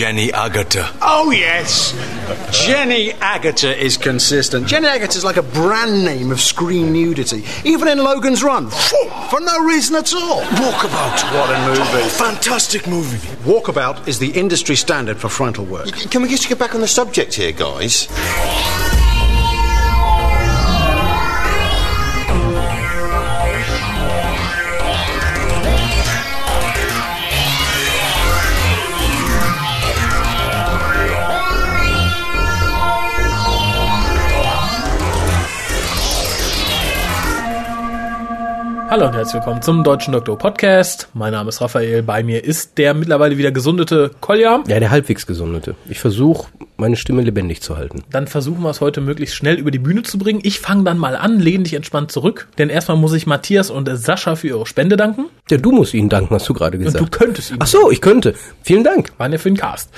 Jenny Agutter. Oh, yes. Jenny Agutter is consistent. Jenny Agutter is like a brand name of screen nudity, even in Logan's Run, for no reason at all. Walkabout. What a movie. Fantastic movie. Walkabout is the industry standard for frontal work. Can we just get back on the subject here, guys? Hallo und herzlich willkommen zum Deutschen Doktor Podcast. Mein Name ist Raphael. Bei mir ist der mittlerweile wieder gesundete Kolja. Ja, der halbwegs gesundete. Ich versuche, meine Stimme lebendig zu halten. Dann versuchen wir es heute möglichst schnell über die Bühne zu bringen. Ich fange dann mal an, lehn dich entspannt zurück. Denn erstmal muss ich Matthias und Sascha für ihre Spende danken. Ja, du musst ihnen danken, hast du gerade gesagt. Und du könntest ihnen. Ach so, ich könnte. Vielen Dank. Waren ja für den Cast.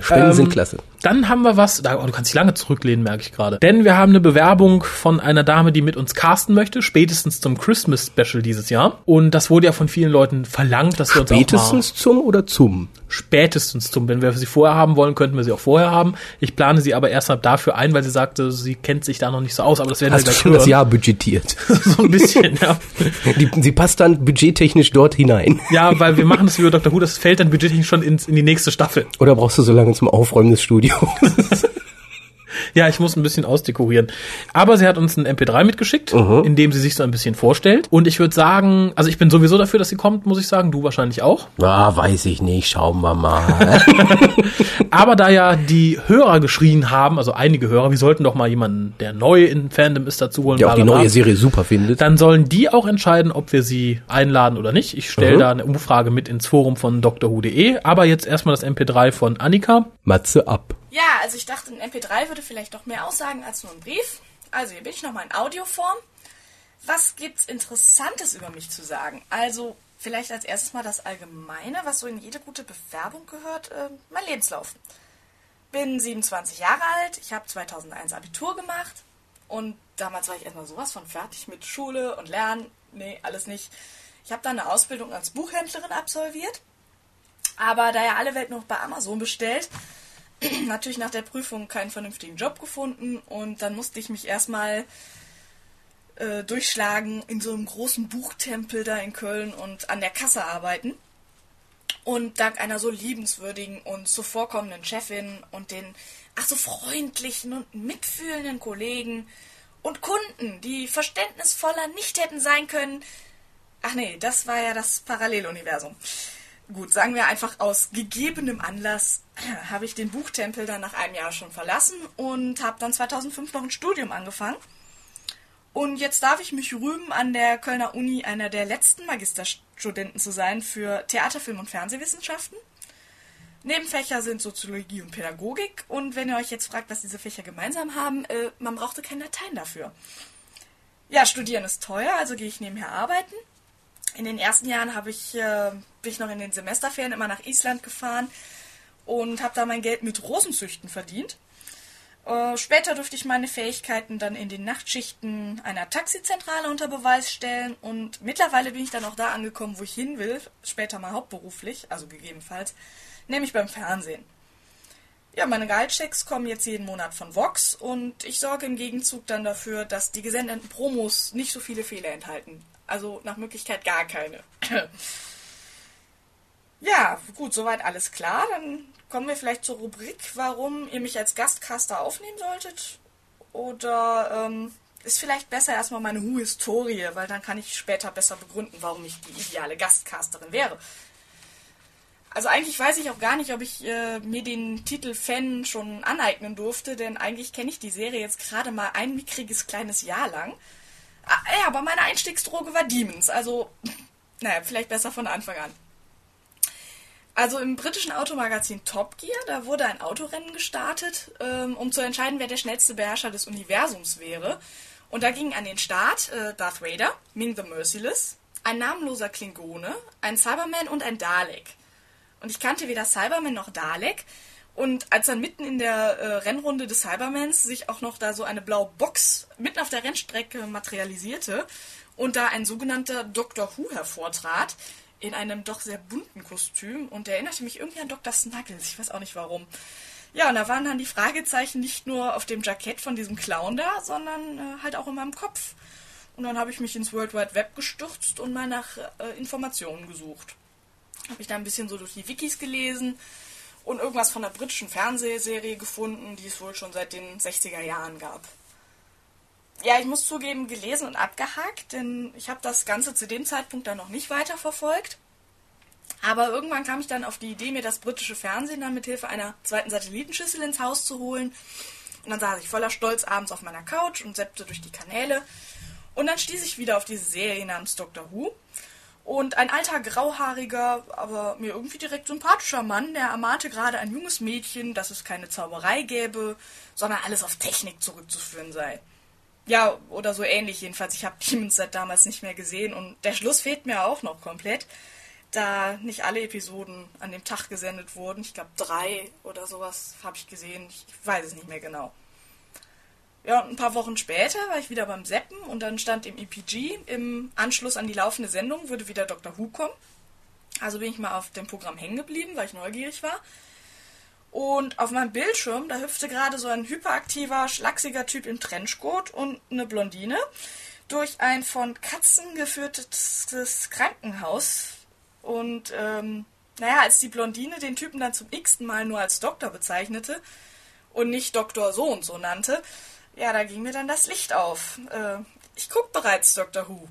Spenden Ähm, sind klasse. Dann haben wir was, da, oh, du kannst dich lange zurücklehnen, merke ich gerade. Denn wir haben eine Bewerbung von einer Dame, die mit uns casten möchte, spätestens zum Christmas Special dieses Jahr. Und das wurde ja von vielen Leuten verlangt, dass wir uns Spätestens zum oder zum? Spätestens zum, wenn wir sie vorher haben wollen, könnten wir sie auch vorher haben. Ich plane sie aber erstmal dafür ein, weil sie sagte, sie kennt sich da noch nicht so aus, aber das werden Hast wir gleich schon das hören. Jahr budgetiert? so ein bisschen, ja. Die, sie passt dann budgettechnisch dort hinein. Ja, weil wir machen das wie bei Dr. Who, das fällt dann budgetlich schon ins, in die nächste Staffel. Oder brauchst du so lange zum Aufräumen des Studios? Ja, ich muss ein bisschen ausdekorieren. Aber sie hat uns ein MP3 mitgeschickt, in dem sie sich so ein bisschen vorstellt. Und ich würde sagen, also ich bin sowieso dafür, dass sie kommt, muss ich sagen. Du wahrscheinlich auch. ah, weiß ich nicht. Schauen wir mal. Aber da ja die Hörer geschrien haben, also einige Hörer, wir sollten doch mal jemanden, der neu in Fandom ist, dazu holen. Der auch die neue Serie super findet. Dann sollen die auch entscheiden, ob wir sie einladen oder nicht. Ich stelle da eine Umfrage mit ins Forum von drwho.de. Aber jetzt erstmal das MP3 von Annika. Matze ab. Ja, also ich dachte, ein MP3 würde vielleicht doch mehr aussagen als nur ein Brief. Also hier bin ich nochmal in Audioform. Was gibt's Interessantes über mich zu sagen? Also vielleicht als erstes mal das Allgemeine, was so in jede gute Bewerbung gehört, äh, mein Lebenslauf. Bin 27 Jahre alt, ich habe 2001 Abitur gemacht und damals war ich erstmal sowas von fertig mit Schule und Lernen. Nee, alles nicht. Ich habe dann eine Ausbildung als Buchhändlerin absolviert. Aber da ja alle Welt noch bei Amazon bestellt, natürlich nach der Prüfung keinen vernünftigen Job gefunden und dann musste ich mich erstmal äh, durchschlagen in so einem großen Buchtempel da in Köln und an der Kasse arbeiten. Und dank einer so liebenswürdigen und zuvorkommenden Chefin und den ach so freundlichen und mitfühlenden Kollegen und Kunden, die verständnisvoller nicht hätten sein können. Ach nee, das war ja das Paralleluniversum. Gut, sagen wir einfach aus gegebenem Anlass habe ich den Buchtempel dann nach einem Jahr schon verlassen und habe dann 2005 noch ein Studium angefangen. Und jetzt darf ich mich rühmen, an der Kölner Uni einer der letzten Magisterstudenten zu sein für Theater, Film und Fernsehwissenschaften. Nebenfächer sind Soziologie und Pädagogik. Und wenn ihr euch jetzt fragt, was diese Fächer gemeinsam haben, äh, man brauchte keine Dateien dafür. Ja, studieren ist teuer, also gehe ich nebenher arbeiten. In den ersten Jahren habe ich, äh, bin ich noch in den Semesterferien immer nach Island gefahren und habe da mein Geld mit Rosenzüchten verdient. Äh, später durfte ich meine Fähigkeiten dann in den Nachtschichten einer Taxizentrale unter Beweis stellen und mittlerweile bin ich dann auch da angekommen, wo ich hin will, später mal hauptberuflich, also gegebenenfalls, nämlich beim Fernsehen. Ja, meine Gehaltschecks kommen jetzt jeden Monat von Vox und ich sorge im Gegenzug dann dafür, dass die gesendeten Promos nicht so viele Fehler enthalten. Also nach Möglichkeit gar keine. ja, gut, soweit alles klar. Dann kommen wir vielleicht zur Rubrik, warum ihr mich als Gastcaster aufnehmen solltet. Oder ähm, ist vielleicht besser erstmal meine Hu-Historie, weil dann kann ich später besser begründen, warum ich die ideale Gastcasterin wäre. Also eigentlich weiß ich auch gar nicht, ob ich äh, mir den Titel Fan schon aneignen durfte, denn eigentlich kenne ich die Serie jetzt gerade mal ein mickriges kleines Jahr lang. Ah, ja, aber meine Einstiegsdroge war Demons, also naja, vielleicht besser von Anfang an. Also im britischen Automagazin Top Gear, da wurde ein Autorennen gestartet, ähm, um zu entscheiden, wer der schnellste Beherrscher des Universums wäre. Und da ging an den Start äh, Darth Vader, Ming the Merciless, ein namenloser Klingone, ein Cyberman und ein Dalek. Und ich kannte weder Cyberman noch Dalek. Und als dann mitten in der äh, Rennrunde des Cybermans sich auch noch da so eine blaue Box mitten auf der Rennstrecke materialisierte und da ein sogenannter Dr. Who hervortrat, in einem doch sehr bunten Kostüm und der erinnerte mich irgendwie an Dr. Snuggles. Ich weiß auch nicht warum. Ja, und da waren dann die Fragezeichen nicht nur auf dem Jackett von diesem Clown da, sondern äh, halt auch in meinem Kopf. Und dann habe ich mich ins World Wide Web gestürzt und mal nach äh, Informationen gesucht. Habe ich da ein bisschen so durch die Wikis gelesen und irgendwas von der britischen Fernsehserie gefunden, die es wohl schon seit den 60er Jahren gab. Ja, ich muss zugeben, gelesen und abgehakt, denn ich habe das Ganze zu dem Zeitpunkt dann noch nicht weiter verfolgt. Aber irgendwann kam ich dann auf die Idee, mir das britische Fernsehen dann mit Hilfe einer zweiten Satellitenschüssel ins Haus zu holen. Und dann saß ich voller Stolz abends auf meiner Couch und seppte durch die Kanäle. Und dann stieß ich wieder auf diese Serie namens Doctor Who. Und ein alter, grauhaariger, aber mir irgendwie direkt sympathischer Mann, der ermahnte gerade ein junges Mädchen, dass es keine Zauberei gäbe, sondern alles auf Technik zurückzuführen sei. Ja, oder so ähnlich jedenfalls. Ich habe Demons seit damals nicht mehr gesehen und der Schluss fehlt mir auch noch komplett, da nicht alle Episoden an dem Tag gesendet wurden. Ich glaube drei oder sowas habe ich gesehen. Ich weiß es nicht mehr genau. Ja, und ein paar Wochen später war ich wieder beim Seppen und dann stand im EPG, im Anschluss an die laufende Sendung würde wieder Dr. Who kommen. Also bin ich mal auf dem Programm hängen geblieben, weil ich neugierig war. Und auf meinem Bildschirm, da hüpfte gerade so ein hyperaktiver, schlachsiger Typ im Trenchcoat und eine Blondine durch ein von Katzen geführtes Krankenhaus. Und ähm, naja, als die Blondine den Typen dann zum x-ten Mal nur als Doktor bezeichnete und nicht Doktor so und so nannte, ja, da ging mir dann das Licht auf. Äh, ich guck bereits Doctor Who.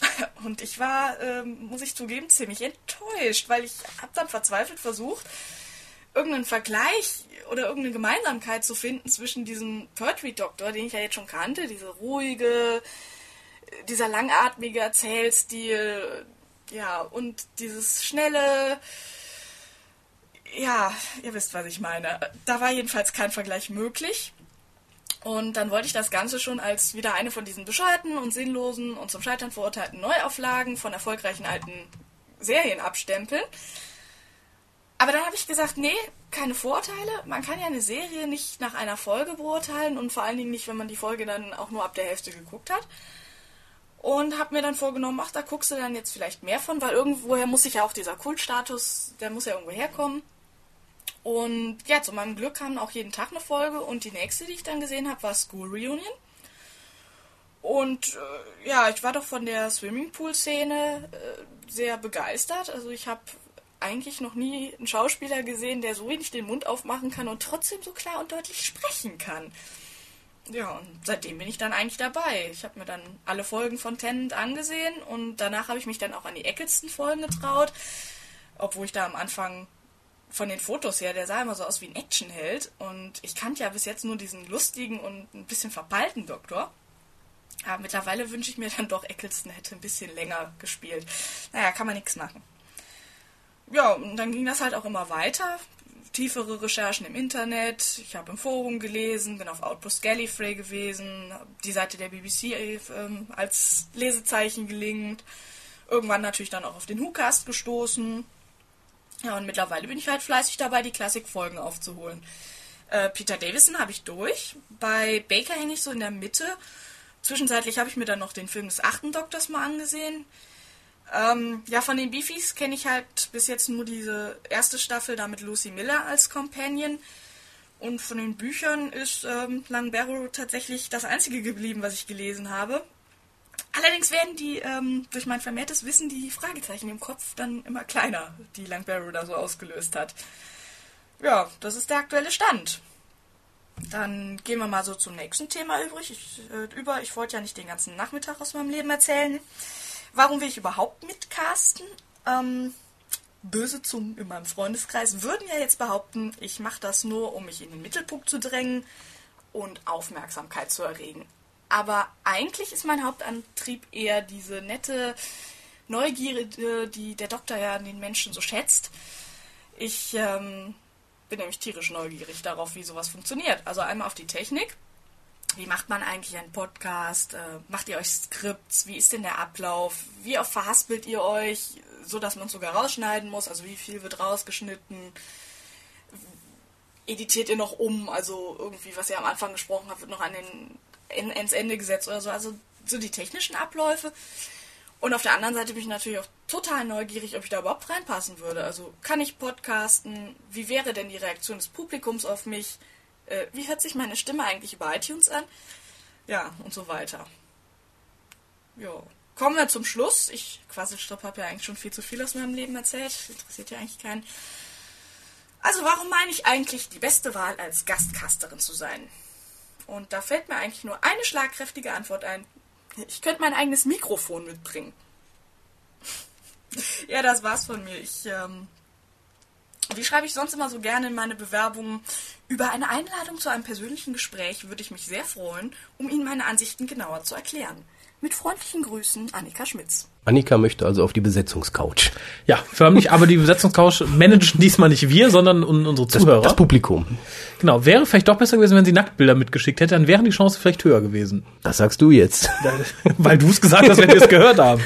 Und ich war, ähm, muss ich zugeben, ziemlich enttäuscht, weil ich habe dann verzweifelt versucht, irgendeinen Vergleich oder irgendeine Gemeinsamkeit zu finden zwischen diesem Pertwee-Doktor, den ich ja jetzt schon kannte, diese ruhige, dieser langatmige Erzählstil, ja, und dieses schnelle, ja, ihr wisst, was ich meine. Da war jedenfalls kein Vergleich möglich. Und dann wollte ich das Ganze schon als wieder eine von diesen bescheuerten und sinnlosen und zum Scheitern verurteilten Neuauflagen von erfolgreichen alten Serien abstempeln. Aber dann habe ich gesagt, nee, keine Vorurteile. Man kann ja eine Serie nicht nach einer Folge beurteilen und vor allen Dingen nicht, wenn man die Folge dann auch nur ab der Hälfte geguckt hat. Und habe mir dann vorgenommen, ach, da guckst du dann jetzt vielleicht mehr von, weil irgendwoher muss sich ja auch dieser Kultstatus, der muss ja irgendwo herkommen. Und ja, zu meinem Glück kam auch jeden Tag eine Folge und die nächste, die ich dann gesehen habe, war School Reunion. Und äh, ja, ich war doch von der Swimmingpool-Szene äh, sehr begeistert. Also ich habe eigentlich noch nie einen Schauspieler gesehen, der so wenig den Mund aufmachen kann und trotzdem so klar und deutlich sprechen kann. Ja, und seitdem bin ich dann eigentlich dabei. Ich habe mir dann alle Folgen von Tennant angesehen und danach habe ich mich dann auch an die Eccleston-Folgen getraut. Obwohl ich da am Anfang von den Fotos her, der sah immer so aus wie ein Actionheld. Und ich kannte ja bis jetzt nur diesen lustigen und ein bisschen verpeilten Doktor. Aber mittlerweile wünsche ich mir dann doch, Eccleston hätte ein bisschen länger gespielt. Naja, kann man nichts machen ja, und dann ging das halt auch immer weiter. Tiefere Recherchen im Internet, ich habe im Forum gelesen, bin auf Outpost Gallifrey gewesen, die Seite der BBC äh, als Lesezeichen gelingt, irgendwann natürlich dann auch auf den WhoCast gestoßen. Ja, und mittlerweile bin ich halt fleißig dabei, die Klassikfolgen aufzuholen. Äh, Peter Davison habe ich durch. Bei Baker hänge ich so in der Mitte. Zwischenzeitlich habe ich mir dann noch den Film des achten Doktors mal angesehen. Ähm, ja, von den Beefies kenne ich halt bis jetzt nur diese erste Staffel da mit Lucy Miller als Companion. Und von den Büchern ist ähm, Langbarrow tatsächlich das einzige geblieben, was ich gelesen habe. Allerdings werden die ähm, durch mein vermehrtes Wissen die Fragezeichen im Kopf dann immer kleiner, die Langbarrow da so ausgelöst hat. Ja, das ist der aktuelle Stand. Dann gehen wir mal so zum nächsten Thema übrig. Ich, äh, über. Ich wollte ja nicht den ganzen Nachmittag aus meinem Leben erzählen. Warum will ich überhaupt mitcasten? Ähm, böse Zungen in meinem Freundeskreis würden ja jetzt behaupten, ich mache das nur, um mich in den Mittelpunkt zu drängen und Aufmerksamkeit zu erregen. Aber eigentlich ist mein Hauptantrieb eher diese nette Neugierde, die der Doktor ja an den Menschen so schätzt. Ich ähm, bin nämlich tierisch neugierig darauf, wie sowas funktioniert. Also einmal auf die Technik wie macht man eigentlich einen Podcast? Äh, macht ihr euch Skripts? Wie ist denn der Ablauf? Wie oft verhaspelt ihr euch, so dass man es sogar rausschneiden muss? Also wie viel wird rausgeschnitten? Editiert ihr noch um? Also irgendwie, was ihr am Anfang gesprochen habt, wird noch an den ins Ende gesetzt oder so. Also so die technischen Abläufe. Und auf der anderen Seite bin ich natürlich auch total neugierig, ob ich da überhaupt reinpassen würde. Also kann ich podcasten? Wie wäre denn die Reaktion des Publikums auf mich? Äh, wie hört sich meine Stimme eigentlich über iTunes an? Ja, und so weiter. Ja. Kommen wir zum Schluss. Ich Quasselstopp habe ja eigentlich schon viel zu viel aus meinem Leben erzählt. Interessiert ja eigentlich keinen. Also warum meine ich eigentlich die beste Wahl als Gastcasterin zu sein? Und da fällt mir eigentlich nur eine schlagkräftige Antwort ein. Ich könnte mein eigenes Mikrofon mitbringen. ja, das war's von mir. Ich, ähm, wie schreibe ich sonst immer so gerne in meine Bewerbungen? Über eine Einladung zu einem persönlichen Gespräch würde ich mich sehr freuen, um Ihnen meine Ansichten genauer zu erklären. Mit freundlichen Grüßen, Annika Schmitz. Annika möchte also auf die Besetzungscouch. Ja, förmlich, aber die Besetzungscouch managen diesmal nicht wir, sondern un unsere Das, Zuhörer. das Publikum. genau, wäre vielleicht doch besser gewesen, wenn sie Nacktbilder mitgeschickt hätte, dann wären die Chancen vielleicht höher gewesen. Das sagst du jetzt. Weil du es gesagt hast, wenn wir es gehört haben.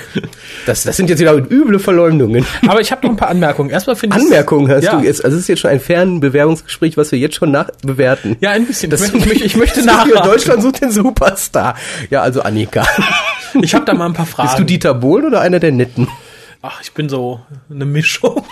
Das, das sind jetzt wieder üble Verleumdungen. Aber ich habe noch ein paar Anmerkungen. Erstmal finde ich Anmerkungen hast ja. du jetzt. Also es ist jetzt schon ein Fernbewerbungsgespräch, was wir jetzt schon nachbewerten. Ja, ein bisschen. Das ich, möchte, ich, möchte- ich möchte nach nachhaken. Deutschland sucht den Superstar. Ja, also Annika. Ich habe da mal ein paar Fragen. Bist du Dieter Bohlen oder einer der Netten? Ach, ich bin so eine Mischung.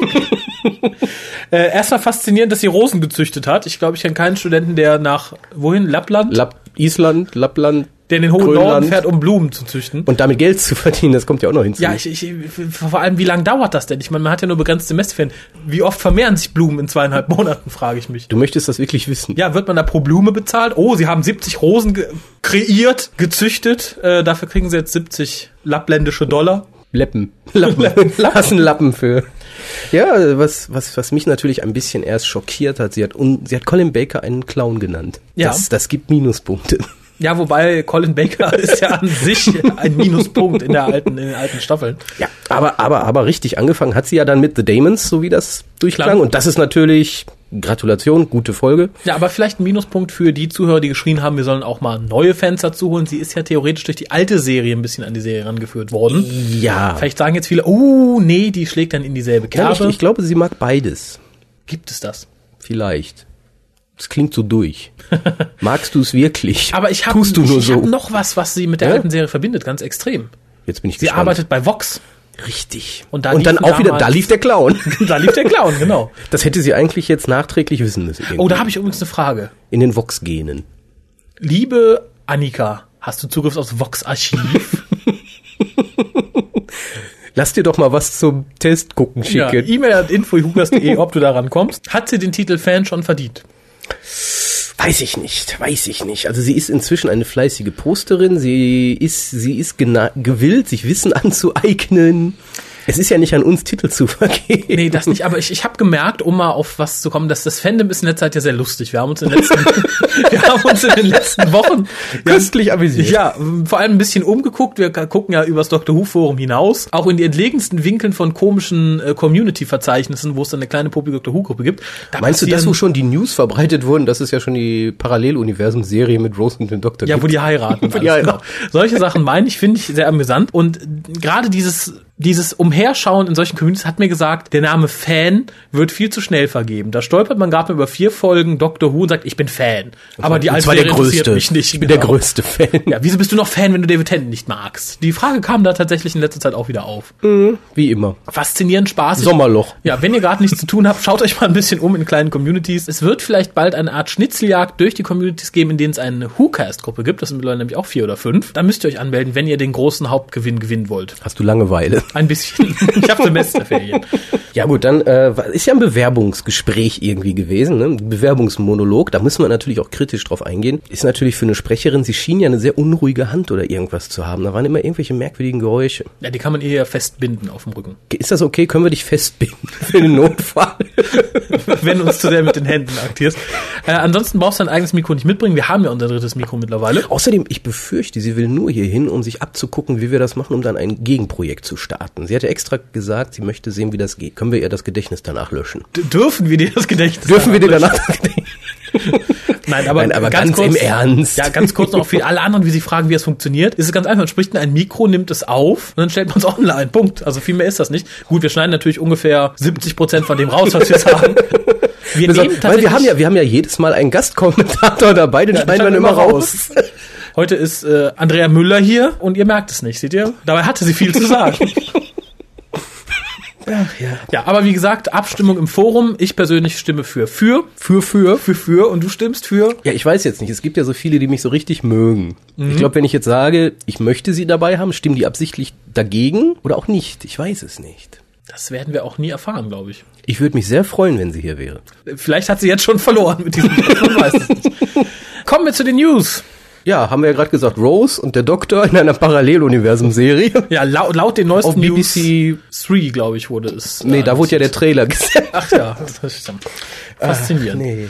äh, erstmal faszinierend, dass sie Rosen gezüchtet hat. Ich glaube, ich kenne keinen Studenten, der nach wohin? Lappland? Lapp, Island, Lappland. Der in den hohen Grönland. Norden fährt, um Blumen zu züchten. Und damit Geld zu verdienen, das kommt ja auch noch hinzu. ja, ich, ich, vor allem, wie lange dauert das denn? Ich meine, man hat ja nur begrenzte Semesterferien. Wie oft vermehren sich Blumen in zweieinhalb Monaten, frage ich mich. du möchtest das wirklich wissen. Ja, wird man da pro Blume bezahlt? Oh, sie haben 70 Rosen ge kreiert, gezüchtet. Äh, dafür kriegen sie jetzt 70 lappländische Dollar. Lappen. Lappen. Lassen Lappen für. Ja, was, was, was mich natürlich ein bisschen erst schockiert hat, sie hat, un, sie hat Colin Baker einen Clown genannt. Ja. Das, das gibt Minuspunkte. Ja, wobei Colin Baker ist ja an sich ein Minuspunkt in der alten, in den alten Staffeln. Ja, aber, aber, aber richtig angefangen hat sie ja dann mit The Damons, so wie das durchklang. Klar. Und das ist natürlich, Gratulation, gute Folge. Ja, aber vielleicht ein Minuspunkt für die Zuhörer, die geschrien haben, wir sollen auch mal neue Fans dazu holen. Sie ist ja theoretisch durch die alte Serie ein bisschen an die Serie rangeführt worden. Ja. Vielleicht sagen jetzt viele, oh, nee, die schlägt dann in dieselbe Ja, ich, Kerbe. ich glaube, sie mag beides. Gibt es das? Vielleicht. Es klingt so durch. Magst du es wirklich? Aber ich habe so. hab noch was, was sie mit der Ja? alten Serie verbindet, ganz extrem. Jetzt bin ich Sie gespannt. arbeitet bei Vox. Richtig. Und da Und dann auch wieder, da lief der Clown. da lief der Clown, genau. Das hätte sie eigentlich jetzt nachträglich wissen müssen. irgendwie. Oh, da habe ich übrigens eine Frage. In den Vox-Genen. Liebe Annika, hast du Zugriff aufs Vox-Archiv? Lass dir doch mal was zum Test gucken ja, schicken. E-Mail at info.hugas.de, ob du daran kommst. Hat sie den Titel Fan schon verdient? Weiß ich nicht, weiß ich nicht. Also sie ist inzwischen eine fleißige Posterin. Sie ist, sie ist gewillt, sich Wissen anzueignen. Es ist ja nicht an uns, Titel zu vergeben. Nee, das nicht, aber ich, ich habe gemerkt, um mal auf was zu kommen, dass das Fandom ist in letzter Zeit ja sehr lustig. Wir haben uns in den letzten, wir haben uns in den letzten Wochen Köstlich amüsiert. Ja, vor allem ein bisschen umgeguckt. Wir gucken ja übers Doctor Who Forum hinaus, auch in die entlegensten Winkeln von komischen äh, Community-Verzeichnissen, wo es dann eine kleine Poppy Doctor Who Gruppe gibt. Da Meinst du, dass passieren- wo schon die News verbreitet wurden, dass es ja schon die Paralleluniversum-Serie mit Rose und dem Doktor Ja, gibt? wo die heiraten. Wo die alles, heiraten. Genau. Solche Sachen meine ich, finde ich sehr amüsant. Und gerade dieses, dieses Umherschauen in solchen Communities hat mir gesagt, der Name Fan wird viel zu schnell vergeben. Da stolpert man gerade mal über vier Folgen Doctor Who und sagt, ich bin Fan. Aber die alte Serie interessiert größte. mich nicht. Ich bin Genau. der größte Fan. Ja, wieso bist du noch Fan, wenn du David Tennant nicht magst? Die Frage kam da tatsächlich in letzter Zeit auch wieder auf. Wie immer. Faszinierend, spaßig. Sommerloch. Ja, wenn ihr gerade nichts zu tun habt, schaut euch mal ein bisschen um in kleinen Communities. Es wird vielleicht bald eine Art Schnitzeljagd durch die Communities geben, in denen es eine WhoCast-Gruppe gibt. Das sind mittlerweile nämlich auch vier oder fünf. Da müsst ihr euch anmelden, wenn ihr den großen Hauptgewinn gewinnen wollt. Hast du Langeweile? Ein bisschen. Ich habe Semesterferien. Ja gut, dann äh, ist ja ein Bewerbungsgespräch irgendwie gewesen, ne? ein Bewerbungsmonolog. Da müssen wir natürlich auch kritisch drauf eingehen. Ist natürlich für eine Sprecherin, sie schien ja eine sehr unruhige Hand oder irgendwas zu haben. Da waren immer irgendwelche merkwürdigen Geräusche. Ja, die kann man eher festbinden auf dem Rücken. Ist das okay? Können wir dich festbinden für den Notfall? wenn du uns zu sehr mit den Händen aktierst. Äh, ansonsten brauchst du dein eigenes Mikro nicht mitbringen. Wir haben ja unser drittes Mikro mittlerweile. Außerdem, ich befürchte, sie will nur hier hin, um sich abzugucken, wie wir das machen, um dann ein Gegenprojekt zu starten. Sie hatte extra gesagt, sie möchte sehen, wie das geht. Können wir ihr das Gedächtnis danach löschen? D dürfen wir dir das Gedächtnis Dürfen wir dir danach das Gedächtnis? Nein, aber, Nein, aber ganz im Ernst. Ja, ganz kurz noch für alle anderen, wie sie fragen, wie es funktioniert. Ist es ganz einfach. Man spricht in ein Mikro, nimmt es auf und dann stellt man es online. Punkt. Also viel mehr ist das nicht. Gut, wir schneiden natürlich ungefähr 70 Prozent von dem raus, was wir sagen. Wir Also, nehmen weil tatsächlich, wir haben ja, wir haben ja jedes Mal einen Gastkommentator dabei, den schneiden wir schneiden immer wir immer raus. Heute ist äh, Andrea Müller hier und ihr merkt es nicht, seht ihr? Dabei hatte sie viel zu sagen. Ja, aber wie gesagt, Abstimmung im Forum. Ich persönlich stimme für. Für, für, für, für, für. Und du stimmst für. Ja, ich weiß jetzt nicht. Es gibt ja so viele, die mich so richtig mögen. Ich glaube, wenn ich jetzt sage, ich möchte sie dabei haben, stimmen die absichtlich dagegen oder auch nicht. Ich weiß es nicht. Das werden wir auch nie erfahren, glaube ich. Ich würde mich sehr freuen, wenn sie hier wäre. Vielleicht hat sie jetzt schon verloren mit diesem man weiß es nicht. Kommen wir zu den News. Ja, haben wir ja gerade gesagt, Rose und der Doktor in einer Paralleluniversum-Serie. Ja, laut, laut den neuesten Auf BBC 3, glaube ich, wurde es. Nee, da wurde ja der Trailer gesetzt. Ach ja, das ist faszinierend. Nee.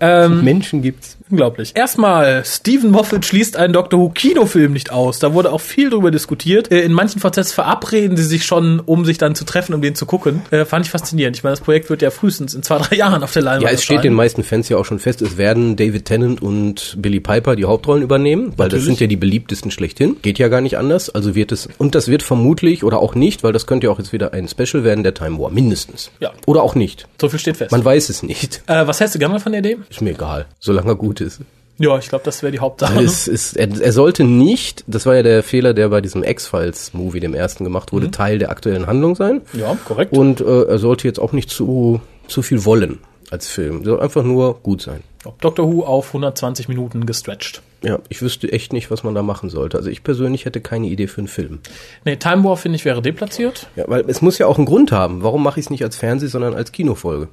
Ähm, Menschen gibt's. Unglaublich. Erstmal, Stephen Moffat schließt einen Doctor Who Kinofilm nicht aus. Da wurde auch viel drüber diskutiert. Äh, In manchen VZs verabreden sie sich schon, um sich dann zu treffen, um den zu gucken. Äh, fand ich faszinierend. Ich meine, das Projekt wird ja frühestens in zwei, drei Jahren auf der Leinwand Ja, es steht den meisten Fans ja auch schon fest, es werden David Tennant und Billy Piper die Hauptrollen übernehmen, weil das Natürlich. sind ja die beliebtesten schlechthin. Geht ja gar nicht anders. Also wird es, und das wird vermutlich oder auch nicht, weil das könnte ja auch jetzt wieder ein Special werden, der Time War, mindestens. Ja. Oder auch nicht. So viel steht fest. Man weiß es nicht. äh, was hältst du gerne von der Idee? Ist mir egal, solange er gut ist. Ja, ich glaube, das wäre die Hauptsache. Es ist, er, er sollte nicht, das war ja der Fehler, der bei diesem X-Files-Movie, dem ersten gemacht wurde, Teil der aktuellen Handlung sein. ja, korrekt. Und äh, er sollte jetzt auch nicht zu, zu viel wollen als Film. Soll einfach nur gut sein. Doctor Who auf 120 Minuten gestretched. Ja, ich wüsste echt nicht, was man da machen sollte. Also ich persönlich hätte keine Idee für einen Film. Nee, Time War, finde ich, wäre deplatziert, Ja, weil es muss ja auch einen Grund haben. Warum mache ich es nicht als Fernseh, sondern als Kinofolge?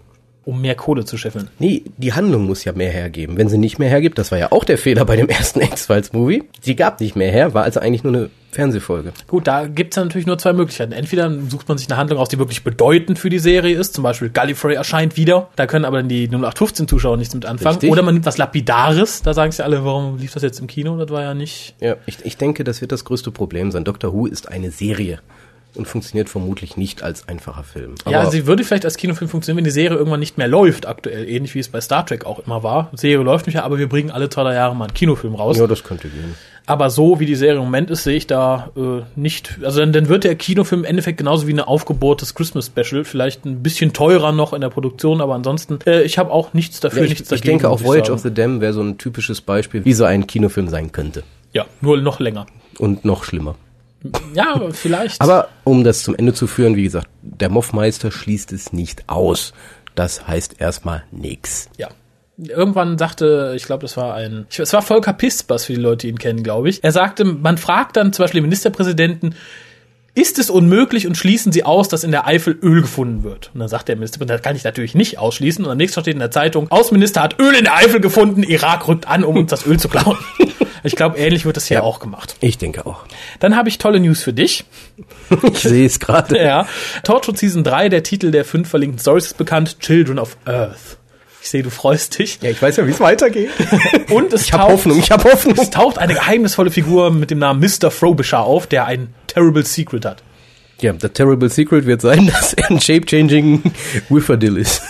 Um mehr Kohle zu scheffeln. Nee, die Handlung muss ja mehr hergeben. Wenn sie nicht mehr hergibt, das war ja auch der Fehler bei dem ersten X-Files-Movie. Sie gab nicht mehr her, war also eigentlich nur eine Fernsehfolge. Gut, da gibt's ja natürlich nur zwei Möglichkeiten. Entweder sucht man sich eine Handlung aus, die wirklich bedeutend für die Serie ist, zum Beispiel Gallifrey erscheint wieder, da können aber dann die 0815-Zuschauer nichts mit anfangen. Richtig. Oder man nimmt was Lapidares, da sagen sie alle, warum lief das jetzt im Kino? Das war ja nicht... Ja, ich, ich denke, das wird das größte Problem sein. Doctor Who ist eine Serie und funktioniert vermutlich nicht als einfacher Film. ja, also sie würde vielleicht als Kinofilm funktionieren, wenn die Serie irgendwann nicht mehr läuft aktuell, ähnlich wie es bei Star Trek auch immer war. Die Serie läuft nicht mehr, aber wir bringen alle zwei drei Jahre mal einen Kinofilm raus. ja, das könnte gehen. Aber so wie die Serie im Moment ist, sehe ich da äh, nicht. Also dann, dann wird der Kinofilm im Endeffekt genauso wie eine Aufgebot des Christmas Special, vielleicht ein bisschen teurer noch in der Produktion, aber ansonsten, äh, ich habe auch nichts dafür, Ja, ich, nichts ich dagegen. denke auch Voyage of the Dam wäre so ein typisches Beispiel, wie so ein Kinofilm sein könnte. Ja, nur noch länger. Und noch schlimmer. Ja, vielleicht. Aber um das zum Ende zu führen, wie gesagt, der Moffmeister schließt es nicht aus. Das heißt erstmal nix. Ja. Irgendwann sagte, ich glaube, das war ein, ich, es war Volker Pispers für die Leute, die ihn kennen, glaube ich. Er sagte, man fragt dann zum Beispiel den Ministerpräsidenten, ist es unmöglich und schließen Sie aus, dass in der Eifel Öl gefunden wird? Und dann sagt der Ministerpräsident, das kann ich natürlich nicht ausschließen. Und am nächsten Tag steht in der Zeitung, Außenminister hat Öl in der Eifel gefunden, Irak rückt an, um uns das Öl zu klauen. Ich glaube, ähnlich wird das hier Ja. auch gemacht. Ich denke auch. Dann habe ich tolle News für dich. Ich sehe es gerade. Ja. Torchwood Season 3, der Titel der fünf verlinkten Stories ist bekannt, Children of Earth. Ich sehe, du freust dich. Ja, ich weiß ja, wie es weitergeht. Und es Ich habe Hoffnung, ich habe Hoffnung. Es taucht eine geheimnisvolle Figur mit dem Namen Mr. Frobisher auf, der ein terrible secret hat. Ja, the terrible secret wird sein, dass er ein shape-changing Whifferdil ist.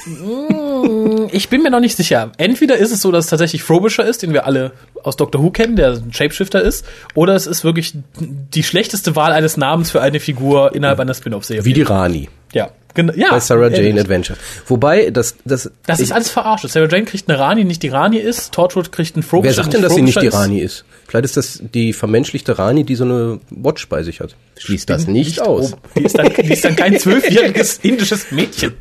Ich bin mir noch nicht sicher. Entweder ist es so, dass es tatsächlich Frobisher ist, den wir alle aus Doctor Who kennen, der ein Shapeshifter ist, oder es ist wirklich die schlechteste Wahl eines Namens für eine Figur innerhalb einer Spin-off-Serie. Wie die Rani ja, genau. Ja, bei Sarah Jane ehrlich. Adventure. Wobei, das, das, Das ist alles verarscht. Sarah Jane kriegt eine Rani, nicht die Rani ist. Torchwood kriegt einen Frobisher. Wer sagt denn, dass sie nicht die. Rani ist? Vielleicht ist das die vermenschlichte Rani, die so eine Watch bei sich hat. Schließt das nicht aus. Oh, Die ist dann, die ist dann kein zwölfjähriges indisches Mädchen.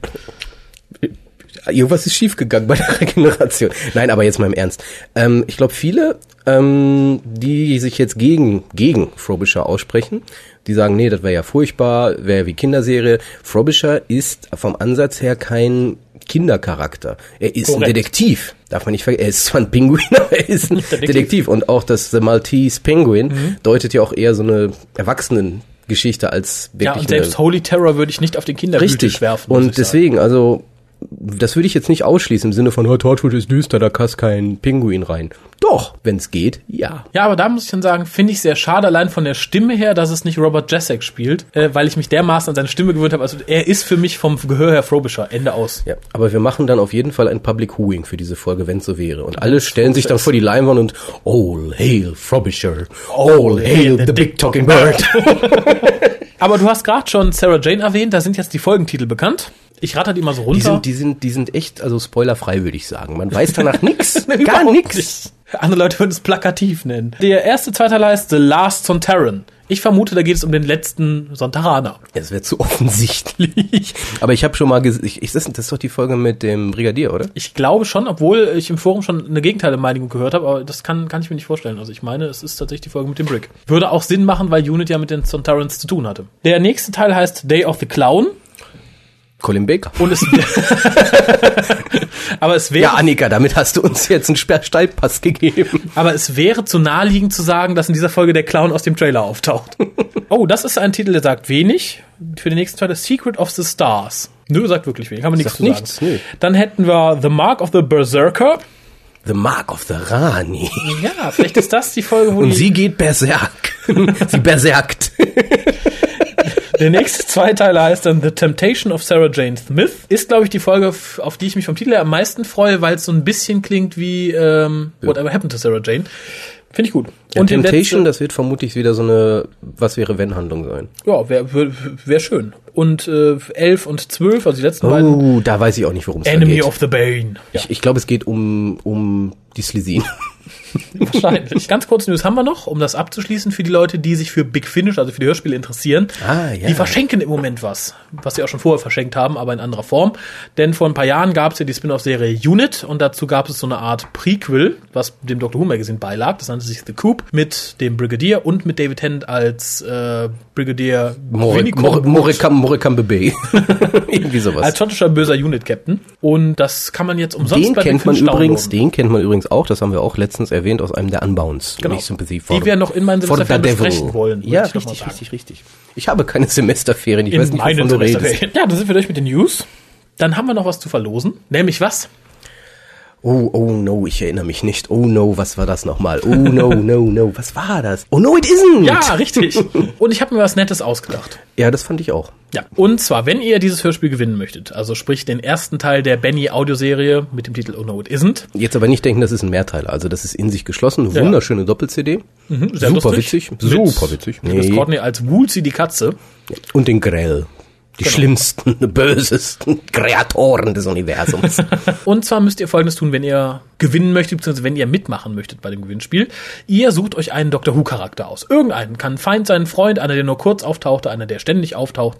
Irgendwas ist schiefgegangen bei der Regeneration. Nein, aber jetzt mal im Ernst. Ähm, ich glaube, viele, ähm, die sich jetzt gegen, gegen Frobisher aussprechen, die sagen, nee, das wäre ja furchtbar, wäre wie Kinderserie. Frobisher ist vom Ansatz her kein Kindercharakter. Er ist ein Korrekt. Detektiv. Darf man nicht vergessen. Er ist zwar ein Pinguin, aber er ist ein Detektiv. Detektiv. Und auch das The Maltese Penguin deutet ja auch eher so eine Erwachsenengeschichte als wirklich Ja, und selbst Holy Terror würde ich nicht auf den Kinderbütisch Richtig. werfen. ich Und deswegen, also, das würde ich jetzt nicht ausschließen im Sinne von, oh, Torchwood ist düster, da passt kein Pinguin rein. Doch, wenn es geht, ja. Ja, aber da muss ich dann sagen, finde ich sehr schade, allein von der Stimme her, dass es nicht Robert Jessek spielt, äh, weil ich mich dermaßen an seine Stimme gewöhnt habe. Also er ist für mich vom Gehör her Frobisher. Ende aus. Ja, aber wir machen dann auf jeden Fall ein Public Hooing für diese Folge, wenn es so wäre. Und alle stellen sich dann vor die Leinwand und All hail Frobisher, All hail the big talking bird. Aber du hast gerade schon Sarah Jane erwähnt, da sind jetzt die Folgentitel bekannt. Ich ratter die mal so runter. Die sind, die sind, die sind echt, also spoilerfrei würde ich sagen. Man weiß danach nix, gar nix. nicht. Andere Leute würden es plakativ nennen. Der erste zweite heißt The Last Sontaran. Ich vermute, da geht es um den letzten Sontaraner. Es wäre zu offensichtlich. Aber ich habe schon mal gesehen, das ist doch die Folge mit dem Brigadier, oder? Ich glaube schon, obwohl ich im Forum schon eine Gegenteilmeinung gehört habe, aber das kann, kann ich mir nicht vorstellen. Also ich meine, es ist tatsächlich die Folge mit dem Brick. Würde auch Sinn machen, weil Unit ja mit den Sontarans zu tun hatte. Der nächste Teil heißt Day of the Clown. Colin Baker. Und es, aber es wäre, Ja, Annika, damit hast du uns jetzt einen Steilpass gegeben. aber es wäre zu naheliegend zu sagen, dass in dieser Folge der Clown aus dem Trailer auftaucht. oh, das ist ein Titel, der sagt wenig. Für den nächsten Teil das Secret of the Stars. Nö, sagt wirklich wenig. Kann man nichts zu nichts, sagen. nö. Dann hätten wir The Mark of the Berserker. The Mark of the Rani. Ja, vielleicht ist das die Folge, wo Und sie geht berserk. sie berserkt. der nächste Zweiteiler heißt dann The Temptation of Sarah Jane Smith. Ist, glaube ich, die Folge, auf die ich mich vom Titel her am meisten freue, weil es so ein bisschen klingt wie ähm, Whatever Happened to Sarah Jane. Finde ich gut. Ja, die Temptation, das wird vermutlich wieder so eine Was wäre wenn Handlung sein. Ja, wäre wär, wär schön. Und äh, 11 und 12, also die letzten beiden. Oh, da weiß ich auch nicht, worum es da Enemy geht. of the Bane. Ja, Ich, ich glaube, es geht um, um die Slesin. wahrscheinlich. Ganz kurz News haben wir noch, um das abzuschließen für die Leute, die sich für Big Finish, also für die Hörspiele interessieren. Ah, ja. Die verschenken im Moment was, was sie auch schon vorher verschenkt haben, aber in anderer Form. Denn vor ein paar Jahren gab es ja die Spin-off-Serie Unit und dazu gab es so eine Art Prequel, was dem Doctor Who Magazine beilag. Das nannte sich The Coop mit dem Brigadier und mit David Tennant als äh, Brigadier. Morecam Bebe. Irgendwie sowas. als schottischer böser Unit-Captain. Und das kann man jetzt umsonst den bei kennt man übrigens, den kennt man übrigens auch, das haben wir auch letztens erwähnt aus einem der Unbounds. Genau. Sympathy for Die wir noch in meinen Semesterferien besprechen wollen, Ja, richtig, richtig, richtig. Ich habe keine Semesterferien, ich in weiß nicht, wovon du redest. Ja, dann sind wir durch mit den News. Dann haben wir noch was zu verlosen. Nämlich was? Oh, oh no, ich erinnere mich nicht. Oh no, was war das nochmal? Oh no, no, no, was war das? Oh no, it isn't! Ja, richtig. Und ich habe mir was Nettes ausgedacht. Ja, das fand ich auch. Ja. Und zwar, wenn ihr dieses Hörspiel gewinnen möchtet, also sprich den ersten Teil der Benny Audioserie mit dem Titel Oh No It Isn't. Jetzt aber nicht denken, das ist ein Mehrteiler. Also das ist in sich geschlossen. Ja. Wunderschöne Doppel-CD. Sehr Super lustig. witzig. Mit Super witzig. Chris Nee. Courtney als Woolsey die Katze. Und den Grell. Die Genau. schlimmsten, bösesten Kreatoren des Universums. Und zwar müsst ihr Folgendes tun, wenn ihr gewinnen möchtet, beziehungsweise wenn ihr mitmachen möchtet bei dem Gewinnspiel. Ihr sucht euch einen Doctor Who-Charakter aus. Irgendeinen. Kann ein Feind sein, ein Freund, einer, der nur kurz auftaucht, einer, der ständig auftaucht.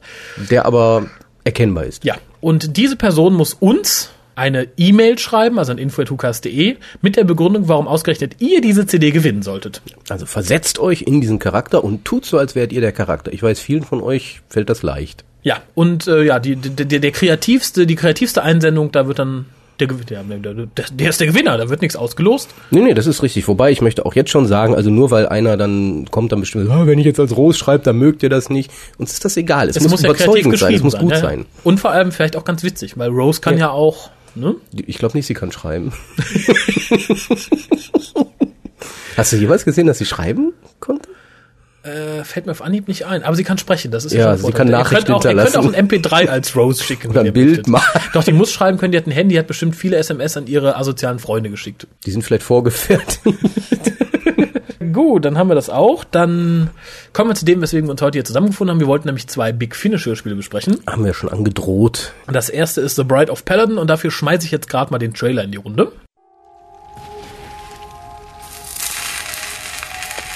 der aber erkennbar ist. Ja. Und diese Person muss uns eine E-Mail schreiben, also an info.hukas.de, mit der Begründung, warum ausgerechnet ihr diese CD gewinnen solltet. Also versetzt euch in diesen Charakter und tut so, als wärt ihr der Charakter. Ich weiß, vielen von euch fällt das leicht. Ja, und äh, ja, die, der, der kreativste, die kreativste Einsendung, da wird dann der, der, der, der, ist der Gewinner, da wird nichts ausgelost. Nee, nee, das ist richtig. Wobei, ich möchte auch jetzt schon sagen, also nur weil einer dann kommt, dann bestimmt, ah, wenn ich jetzt als Rose schreibe, dann mögt ihr das nicht. Uns ist das egal. Es, muss, ja kreativ überzeugend sein, es muss gut ja. sein. Und vor allem vielleicht auch ganz witzig, weil Rose kann ja, Ja. auch, ne? Ich glaube nicht, sie kann schreiben. Hast du jemals gesehen, dass sie schreiben konnte? Äh, fällt mir auf Anhieb nicht ein. Aber sie kann sprechen, das ist ja, Ja, schon sie Vorteil. kann Ihr Nachrichten könnt auch, Ihr könnt auch hinterlassen. ein MP3 als Rose schicken. Oder ein Bild machen. Doch, die muss schreiben können, die hat ein Handy, die hat bestimmt viele SMS an ihre asozialen Freunde geschickt. Die sind vielleicht vorgefertigt. Gut, dann haben wir das auch. Dann kommen wir zu dem, weswegen wir uns heute hier zusammengefunden haben. Wir wollten nämlich zwei Big Finish Hörspiele besprechen. Haben wir schon angedroht. Und Das erste ist The Bride of Paladin und dafür schmeiße ich jetzt gerade mal den Trailer in die Runde.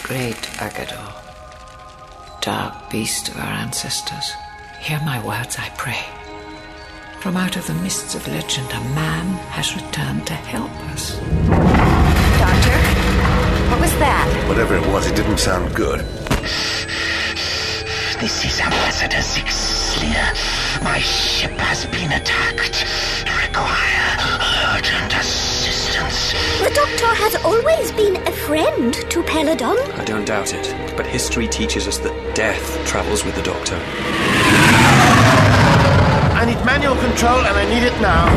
Great Agador, dark beast of our ancestors, hear my words, I pray. From out of the mists of legend, a man has returned to help us. Doctor? What was that? Whatever it was, it didn't sound good. This is Ambassador Sixlia. My ship has been attacked. Require urgent assistance. The Doctor has always been a friend to Peladon. I don't doubt it, but history teaches us that death travels with the Doctor. I need manual control and I need it now.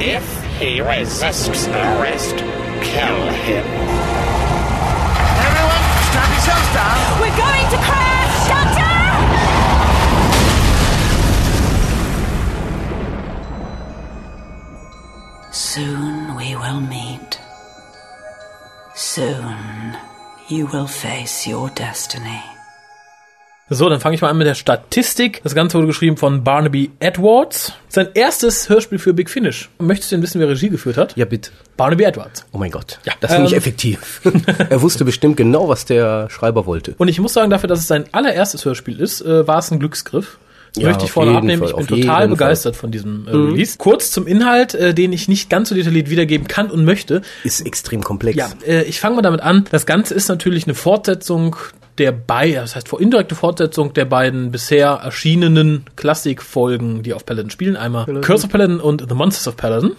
If he resists arrest, kill him. Everyone, strap yourselves down. We're going to crash! Soon we will meet. Soon you will face your destiny. So, dann fange ich mal an mit der Statistik. Das Ganze wurde geschrieben von Barnaby Edwards. Sein erstes Hörspiel für Big Finish. Möchtest du denn wissen, wer Regie geführt hat? Ja, bitte. Barnaby Edwards. Oh mein Gott. Ja, das finde ich Ähm. effektiv. er wusste bestimmt genau, was der Schreiber wollte. Und ich muss sagen, dafür, dass es sein allererstes Hörspiel ist, äh, war es ein Glücksgriff. Ja, möchte ich vorne abnehmen. Fall, Ich bin total begeistert von diesem äh, Mhm. Release. Kurz zum Inhalt, äh, den ich nicht ganz so detailliert wiedergeben kann und möchte. Ist extrem komplex. Ja, äh, ich fange mal damit an. Das Ganze ist natürlich eine Fortsetzung der beiden, das heißt vor indirekte Fortsetzung der beiden bisher erschienenen Klassikfolgen, die auf Paladin spielen. Einmal Curse of Paladin und The Monsters of Paladin.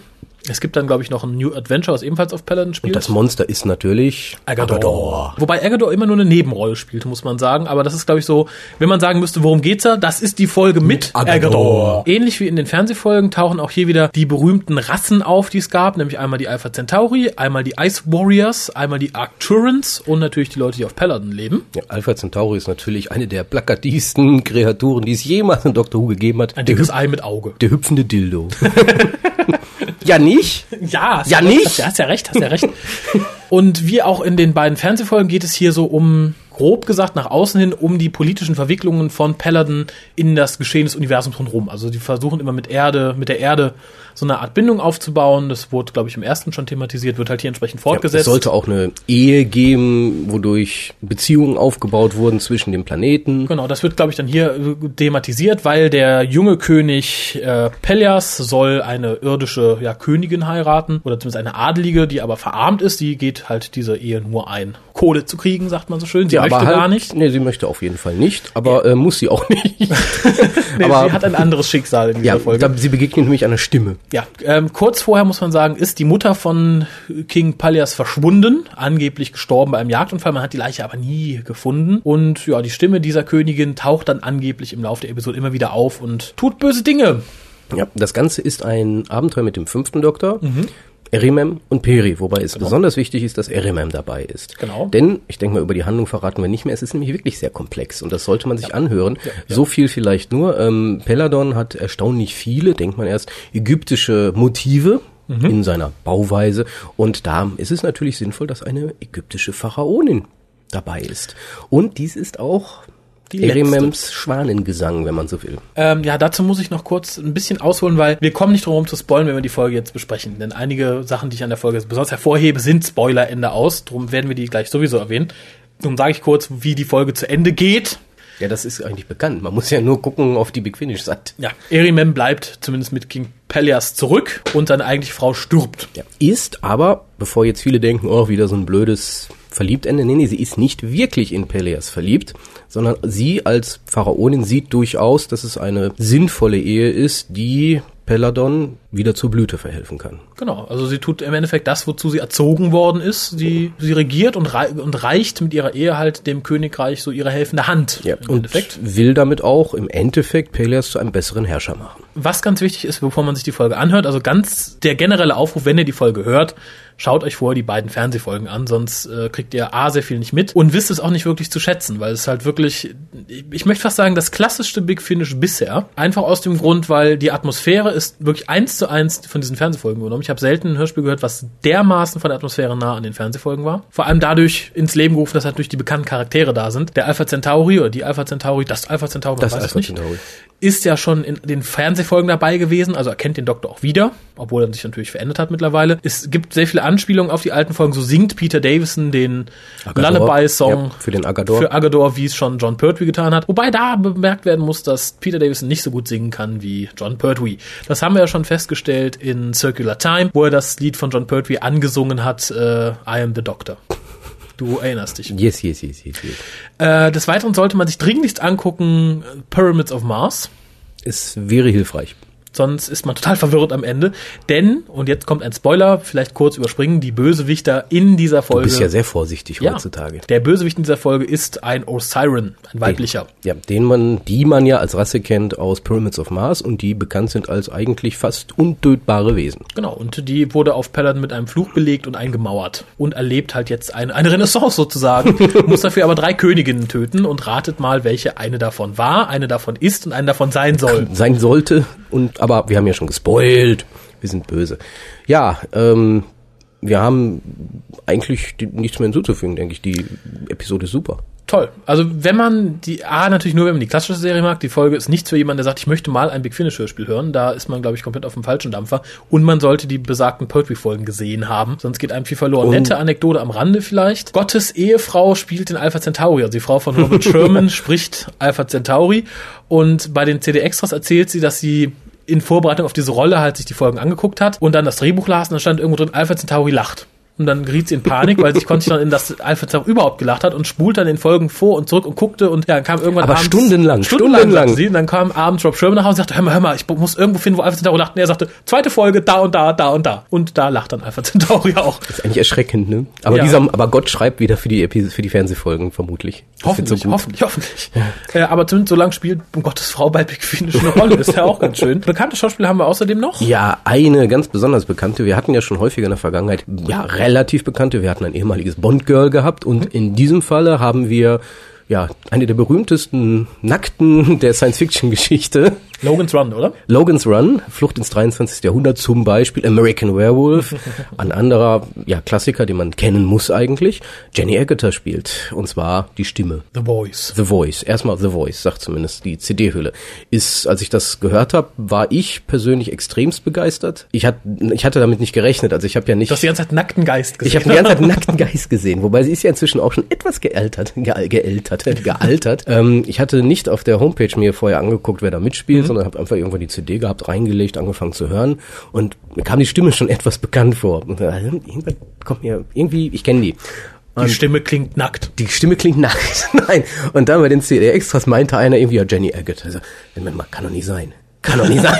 Es gibt dann, glaube ich, noch ein New Adventure, was ebenfalls auf Paladin spielt. Und das Monster ist natürlich Agador. Wobei Agador immer nur eine Nebenrolle spielte, muss man sagen. Aber das ist, glaube ich, so, wenn man sagen müsste, worum geht's da, das ist die Folge mit, Agador. Agador. Ähnlich wie in den Fernsehfolgen tauchen auch hier wieder die berühmten Rassen auf, die es gab, nämlich einmal die Alpha Centauri, einmal die Ice Warriors, einmal die Arcturans und natürlich die Leute, die auf Paladin leben. Ja, Alpha Centauri ist natürlich eine der plakativsten Kreaturen, die es jemals in Doctor Who gegeben hat. Ein der, dickes Ei mit Auge. der hüpfende Dildo. ja, nicht? Ja, Ja, recht, nicht? Hast, hast ja recht, hast ja recht. Und wie auch in den beiden Fernsehfolgen geht es hier so um, grob gesagt, nach außen hin, um die politischen Verwicklungen von Paladin in das Geschehen des Universums rundherum. Also die versuchen immer mit Erde, mit der Erde so eine Art Bindung aufzubauen. Das wurde, glaube ich, im ersten schon thematisiert, wird halt hier entsprechend Es fortgesetzt. sollte auch eine Ehe geben, wodurch Beziehungen aufgebaut wurden zwischen den Planeten. Genau, das wird, glaube ich, dann hier äh, thematisiert, weil der junge König äh, Pelias soll eine irdische ja, Königin heiraten oder zumindest eine Adlige, die aber verarmt ist. Die geht halt diese Ehe nur ein, Kohle zu kriegen, sagt man so schön. Sie Ja, möchte halt, gar nicht. Nee, sie möchte auf jeden Fall nicht, aber äh, muss sie auch nicht. Nee, aber sie hat ein anderes Schicksal in dieser ja, Folge. da, sie begegnet nämlich einer Stimme. Ja, ähm, kurz vorher muss man sagen, ist die Mutter von King Palias verschwunden, angeblich gestorben bei einem Jagdunfall. Man hat die Leiche aber nie gefunden. Und ja, die Stimme dieser Königin taucht dann angeblich im Laufe der Episode immer wieder auf und tut böse Dinge. Ja, das Ganze ist ein Abenteuer mit dem fünften Doktor. Mhm. Erimem und Peri, wobei es besonders wichtig ist, dass Erimem dabei ist. Genau. Denn, ich denke mal, über die Handlung verraten wir nicht mehr, es ist nämlich wirklich sehr komplex und das sollte man sich anhören. So viel vielleicht nur, ähm, Peladon hat erstaunlich viele, denkt man erst, ägyptische Motive Mhm. in seiner Bauweise und da ist es natürlich sinnvoll, dass eine ägyptische Pharaonin dabei ist. Und dies ist auch Die. Erimems Schwanengesang, wenn man so will. Ähm, ja, dazu muss ich noch kurz ein bisschen ausholen, weil wir kommen nicht drum herum zu spoilern, wenn wir die Folge jetzt besprechen. Denn einige Sachen, die ich an der Folge besonders hervorhebe, sind Spoiler-Ende aus. Drum werden wir die gleich sowieso erwähnen. Nun sage ich kurz, wie die Folge zu Ende geht. Ja, das ist eigentlich bekannt. Man muss ja nur gucken auf die Big Finish Seite. Ja, Erimem bleibt zumindest mit King Pelias zurück und seine eigentliche Frau stirbt. Ja, ist aber, bevor jetzt viele denken, oh, wieder so ein blödes Verliebtende, nee, nee, sie ist nicht wirklich in Peleas verliebt, sondern sie als Pharaonin sieht durchaus, dass es eine sinnvolle Ehe ist, die Peladon wieder zur Blüte verhelfen kann. Genau, also sie tut im Endeffekt das, wozu sie erzogen worden ist. Sie, sie regiert und, rei und reicht mit ihrer Ehe halt dem Königreich so ihre helfende Hand. Ja, im und Endeffekt. will damit auch im Endeffekt Peleas zu einem besseren Herrscher machen. Was ganz wichtig ist, bevor man sich die Folge anhört, also ganz der generelle Aufruf, wenn ihr die Folge hört, schaut euch vorher die beiden Fernsehfolgen an, sonst äh, kriegt ihr A sehr viel nicht mit und wisst es auch nicht wirklich zu schätzen, weil es halt wirklich, ich möchte fast sagen, das klassischste Big Finish bisher. Einfach aus dem Grund, weil die Atmosphäre ist wirklich eins zu eins von diesen Fernsehfolgen übernommen. Ich habe selten ein Hörspiel gehört, was dermaßen von der Atmosphäre nah an den Fernsehfolgen war. Vor allem dadurch ins Leben gerufen, dass halt durch die bekannten Charaktere da sind. Der Alpha Centauri oder die Alpha Centauri, das Alpha Centauri, Das weiß Alpha nicht Centauri. Ist ja schon in den Fernsehfolgen dabei gewesen, also erkennt den Doktor auch wieder, obwohl er sich natürlich verändert hat mittlerweile. Es gibt sehr viele Anspielungen auf die alten Folgen. So singt Peter Davison den. Lullaby-Song Ja, für den Agador. für Agador, wie es schon John Pertwee getan hat. Wobei da bemerkt werden muss, dass Peter Davison nicht so gut singen kann wie John Pertwee. Das haben wir ja schon festgestellt in Circular Time, wo er das Lied von John Pertwee angesungen hat, äh, I am the Doctor. Du erinnerst dich. Yes, yes, yes, yes, yes. Äh, des Weiteren sollte man sich dringlichst angucken Pyramids of Mars. Es wäre hilfreich. Sonst ist man total verwirrt am Ende. Denn, und jetzt kommt ein Spoiler, vielleicht kurz überspringen, die Bösewichter in dieser Du Folge. bist ja sehr vorsichtig Ja. heutzutage. Der Bösewicht in dieser Folge ist ein Osiren, ein weiblicher. Ja, den man, die man ja als Rasse kennt aus Pyramids of Mars und die bekannt sind als eigentlich fast untötbare Wesen. Genau, und die wurde auf Paladin mit einem Fluch belegt und eingemauert. Und erlebt halt jetzt eine, eine Renaissance sozusagen. muss dafür aber drei Königinnen töten und ratet mal, welche eine davon war, eine davon ist und eine davon sein soll. Sein sollte und, aber wir haben ja schon gespoilt. Wir sind böse. Ja, ähm, wir haben eigentlich nichts mehr hinzuzufügen, denke ich. Die Episode ist super. Toll. Also wenn man die, A, natürlich nur, wenn man die klassische Serie mag, die Folge ist nichts für jemanden, der sagt, ich möchte mal ein Big Finish Hörspiel hören. Da ist man, glaube ich, komplett auf dem falschen Dampfer. Und man sollte die besagten Poetry-Folgen gesehen haben, sonst geht einem viel verloren. Und- Nette Anekdote am Rande vielleicht. Gottes Ehefrau spielt den Alpha Centauri, also die Frau von Robert Sherman spricht Alpha Centauri. Und bei den CD-Extras erzählt sie, dass sie in Vorbereitung auf diese Rolle halt sich die Folgen angeguckt hat und dann das Drehbuch las und da stand irgendwo drin, Alpha Centauri lacht. Und dann geriet sie in Panik, weil sie konnte sich dann in das Alpha Centauri überhaupt gelacht hat und spult dann in Folgen vor und zurück und guckte und ja, dann kam irgendwann Aber abends, stundenlang, stundenlang, stundenlang. sie. Und dann kam abends Rob Sherman nach Hause und sagte, hör mal, hör mal, ich muss irgendwo finden, wo Alpha Centauri lacht. Und er sagte, zweite Folge, da und da, da und da. Und da lacht dann Alpha Centauri auch. Das ist eigentlich erschreckend, ne? Aber Ja. dieser, aber Gott schreibt wieder für die Episode, für die Fernsehfolgen vermutlich. Das Hoffentlich, so hoffentlich, hoffentlich. Äh, aber zumindest so lange spielt um Gottes Frau bei Big Finish eine Rolle. Ist ja auch ganz schön. Bekannte Schauspieler haben wir außerdem noch. Ja, eine ganz besonders bekannte. Wir hatten ja schon häufiger in der Vergangenheit, ja, relativ bekannte. Wir hatten ein ehemaliges Bond-Girl gehabt und in diesem Falle haben wir, ja, eine der berühmtesten Nackten der Science-Fiction-Geschichte. Logan's Run, oder? Logan's Run, Flucht ins 23. Jahrhundert zum Beispiel, American Werewolf, ein anderer, ja, Klassiker, den man kennen muss eigentlich. Jenny Agutter spielt, und zwar die Stimme. The Voice. The Voice, erstmal The Voice, sagt zumindest die CD-Hülle. Ist, als ich das gehört habe, war ich persönlich extremst begeistert. Ich, hat, ich hatte damit nicht gerechnet, also ich habe ja nicht... Du hast die ganze Zeit nackten Geist gesehen. Ich habe die ganze Zeit nackten Geist gesehen, wobei sie ist ja inzwischen auch schon etwas gealtert, ge gealtert, gealtert. ähm, ich hatte nicht auf der Homepage mir vorher angeguckt, wer da mitspielt, sondern habe einfach irgendwann die CD gehabt, reingelegt, angefangen zu hören und mir kam die Stimme schon etwas bekannt vor. Und, äh, kommt mir irgendwie, ich kenne die. Die Stimme klingt nackt. Die Stimme klingt nackt. Nein. Und dann bei den CD-Extras meinte einer irgendwie, ja, Jenny Agutter. Also, kann doch nicht sein. Kann doch nicht sein.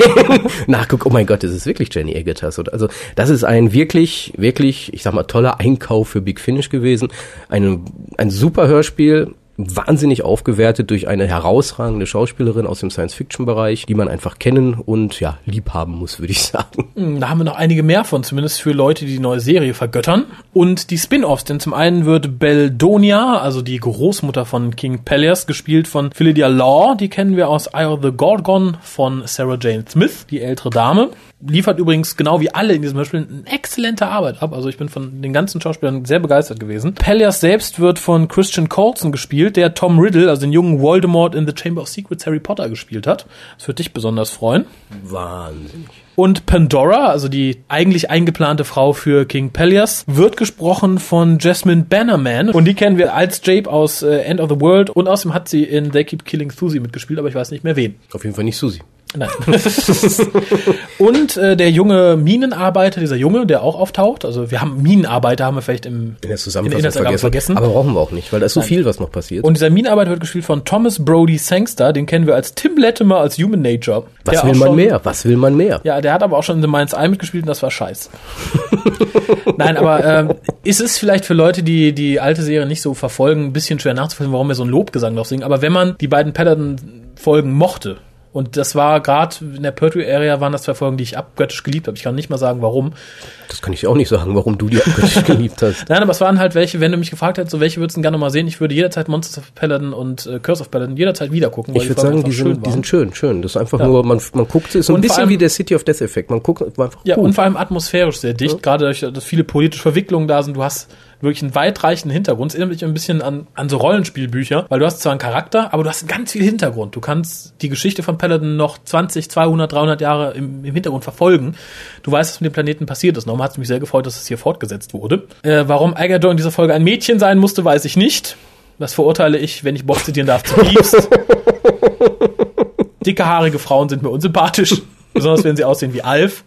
Nachguck, oh mein Gott, das ist wirklich Jenny. So, Also, das ist ein wirklich, wirklich, ich sag mal, toller Einkauf für Big Finish gewesen. Ein, ein super Hörspiel. Wahnsinnig aufgewertet durch eine herausragende Schauspielerin aus dem Science-Fiction-Bereich, die man einfach kennen und ja, lieb haben muss, würde ich sagen. Hm, Da haben wir noch einige mehr von, zumindest für Leute, die die neue Serie vergöttern. Und die Spin-Offs, denn zum einen wird Beldonia, also die Großmutter von King Pelias, gespielt von Philedia Law. Die kennen wir aus Eye of the Gorgon von Sarah Jane Smith, die ältere Dame. Liefert übrigens genau wie alle in diesem Hörspiel eine exzellente Arbeit ab. Also ich bin von den ganzen Schauspielern sehr begeistert gewesen. Pelias selbst wird von Christian Colson gespielt, der Tom Riddle, also den jungen Voldemort in The Chamber of Secrets Harry Potter gespielt hat. Das wird dich besonders freuen. Wahnsinnig. Und Pandora, also die eigentlich eingeplante Frau für King Pelias, wird gesprochen von Jasmine Bannerman. Und die kennen wir als Jape aus äh, End of the World. Und außerdem hat sie in They Keep Killing Susie mitgespielt, aber ich weiß nicht mehr wen. Auf jeden Fall nicht Susi. Nein. und äh, der junge Minenarbeiter, dieser Junge, der auch auftaucht. Also wir haben Minenarbeiter, haben wir vielleicht im, In der Zusammenfassung Inhaltsangabe vergessen. Aber brauchen wir auch nicht, weil da ist so viel, was noch passiert. Und dieser Minenarbeiter wird gespielt von Thomas Brody Sangster. Den kennen wir als Tim Latimer als Human Nature. was Der will man schon- mehr? Was will man mehr? Ja, der hat aber auch schon in The Mind's Eye mitgespielt und das war scheiße. Nein, aber ähm, ist es vielleicht für Leute, die die alte Serie nicht so verfolgen, ein bisschen schwer nachzuvollziehen, warum wir so einen Lobgesang noch singen. Aber wenn man die beiden Paladin-Folgen mochte, und das war gerade in der Pertwee-Area waren das zwei Folgen, die ich abgöttisch geliebt habe. Ich kann nicht mal sagen, warum. Das kann ich dir auch nicht sagen, warum du die abgöttisch geliebt hast. Nein, aber es waren halt welche, wenn du mich gefragt hättest, so welche würdest du gerne mal sehen, ich würde jederzeit Monsters of Paladin und äh, Curse of Paladin jederzeit wieder gucken. Ich würde sagen, die sind, die sind schön, schön. Das ist einfach Ja. nur, man, man guckt, ist so ein bisschen allem- wie der City of Death Effekt. Man guckt einfach Ja, gut. und vor allem atmosphärisch sehr dicht, gerade durch, dass viele politische Verwicklungen da sind. Du hast wirklich einen weitreichenden Hintergrund. Es erinnert mich ein bisschen an, an so Rollenspielbücher, weil du hast zwar einen Charakter, aber du hast ganz viel Hintergrund. Du kannst die Geschichte von Paladin noch 20, 200, 300 Jahre im, im Hintergrund verfolgen. Du weißt, was mit dem Planeten passiert ist. Darum hat es mich sehr gefreut, dass es hier fortgesetzt wurde. Äh, warum Agador in dieser Folge ein Mädchen sein musste, weiß ich nicht. Das verurteile ich, wenn ich Bob zitieren darf, zutiefst. Dicke, haarige Frauen sind mir unsympathisch. Besonders wenn sie aussehen wie Alf.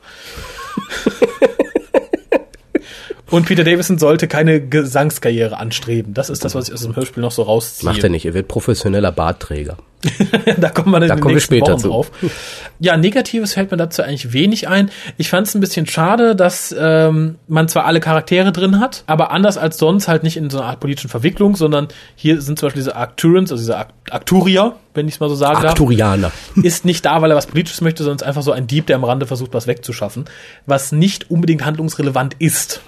Und Peter Davison sollte keine Gesangskarriere anstreben. Das ist das, was ich aus dem Hörspiel noch so rausziehe. Macht er nicht, er wird professioneller Bartträger. da kommen wir dann Da in den kommen wir später Wochen zu. drauf. Ja, Negatives fällt mir dazu eigentlich wenig ein. Ich fand es ein bisschen schade, dass ähm, man zwar alle Charaktere drin hat, aber anders als sonst halt nicht in so einer Art politischen Verwicklung, sondern hier sind zum Beispiel diese Arcturans, also diese Arcturier, wenn ich es mal so sagen darf Arcturianer. ist nicht da, weil er was Politisches möchte, sondern ist einfach so ein Dieb, der am Rande versucht, was wegzuschaffen, was nicht unbedingt handlungsrelevant ist.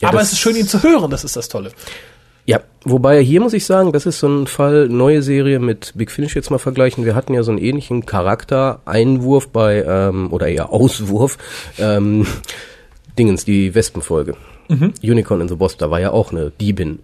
Ja, Aber es ist schön, ihn zu hören, das ist das Tolle. Ja, wobei hier muss ich sagen, das ist so ein Fall, neue Serie mit Big Finish jetzt mal vergleichen. Wir hatten ja so einen ähnlichen Charakter, Einwurf bei, ähm, oder eher Auswurf, ähm, Dingens, die Wespenfolge. Mhm. Unicorn in the Boss, da war ja auch eine Diebin.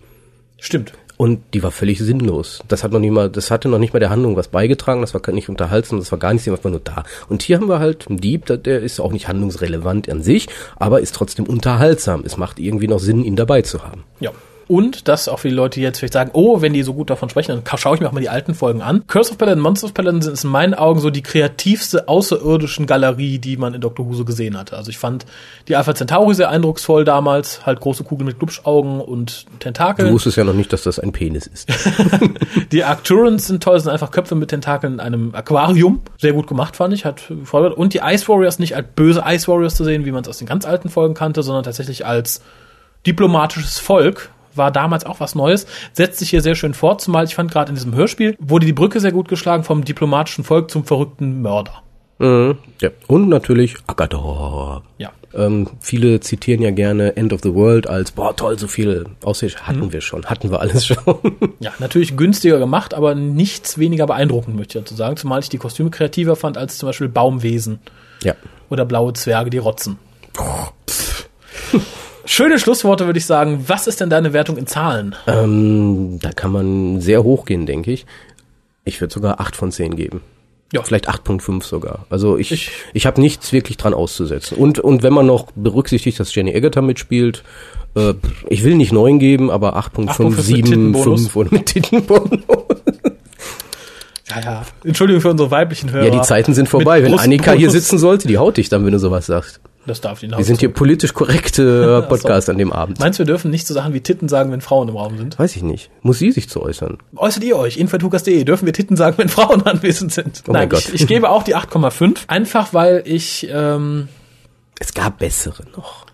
Stimmt. Und die war völlig sinnlos. Das hat noch nicht mal, das hatte noch nicht mal der Handlung was beigetragen, das war nicht unterhaltsam, das war gar nichts, war nur da. Und hier haben wir halt einen Dieb, der- der ist auch nicht handlungsrelevant an sich, aber ist trotzdem unterhaltsam. Es macht irgendwie noch Sinn, ihn dabei zu haben. Ja. Und das auch für die Leute, die jetzt vielleicht sagen, oh, wenn die so gut davon sprechen, dann schaue ich mir auch mal die alten Folgen an. Curse of Paladin, Monsters of Paladin sind in meinen Augen so die kreativste außerirdischen Galerie, die man in Dr. Who so gesehen hatte. Also ich fand die Alpha Centauri sehr eindrucksvoll damals, halt große Kugeln mit Glubschaugen und Du Tentakeln. wusstest ja noch nicht, dass das ein Penis ist. Die Arcturans sind toll, sind einfach Köpfe mit Tentakeln in einem Aquarium. Sehr gut gemacht, fand ich, hat gefordert. Und die Ice Warriors nicht als böse Ice Warriors zu sehen, wie man es aus den ganz alten Folgen kannte, sondern tatsächlich als diplomatisches Volk. War damals auch was Neues, setzt sich hier sehr schön fort, zumal ich fand gerade in diesem Hörspiel wurde die Brücke sehr gut geschlagen vom diplomatischen Volk zum verrückten Mörder. Mhm. Ja. Und natürlich Agador. Ja. Ähm, viele zitieren ja gerne End of the World als, boah, toll, so viel Aussicht hatten wir schon, hatten wir alles schon. Ja, natürlich günstiger gemacht, aber nichts weniger beeindruckend, möchte ich dazu sagen, zumal ich die Kostüme kreativer fand als zum Beispiel Baumwesen ja. oder blaue Zwerge, die rotzen. Schöne Schlussworte würde ich sagen. Was ist denn deine Wertung in Zahlen? Ähm, da kann man sehr hoch gehen, denke ich. Ich würde sogar 8 von 10 geben. Ja. Vielleicht 8.5 sogar. Also ich, ich, ich habe nichts wirklich dran auszusetzen. Und, und wenn man noch berücksichtigt, dass Jenny Agutter mitspielt, äh, ich will nicht 9 geben, aber 8.5, 8.5 mit 7, Tittenbonus. 5 und mit Tittenbonus. Ja, ja. Entschuldigung für unsere weiblichen Hörer. Ja, die Zeiten sind vorbei. Mit Wenn Annika hier sitzen sollte, die haut dich dann, wenn du sowas sagst. Das darf die Wir sind hier politisch korrekte Podcast an dem Abend. Meinst du, wir dürfen nicht so Sachen wie Titten sagen, wenn Frauen im Raum sind? Weiß ich nicht. Muss sie sich zu äußern. Äußert ihr euch, infatukas.de, dürfen wir Titten sagen, wenn Frauen anwesend sind? Oh mein Nein, Gott. Ich, ich gebe auch die 8,5. Einfach weil ich, ähm, Es gab bessere noch.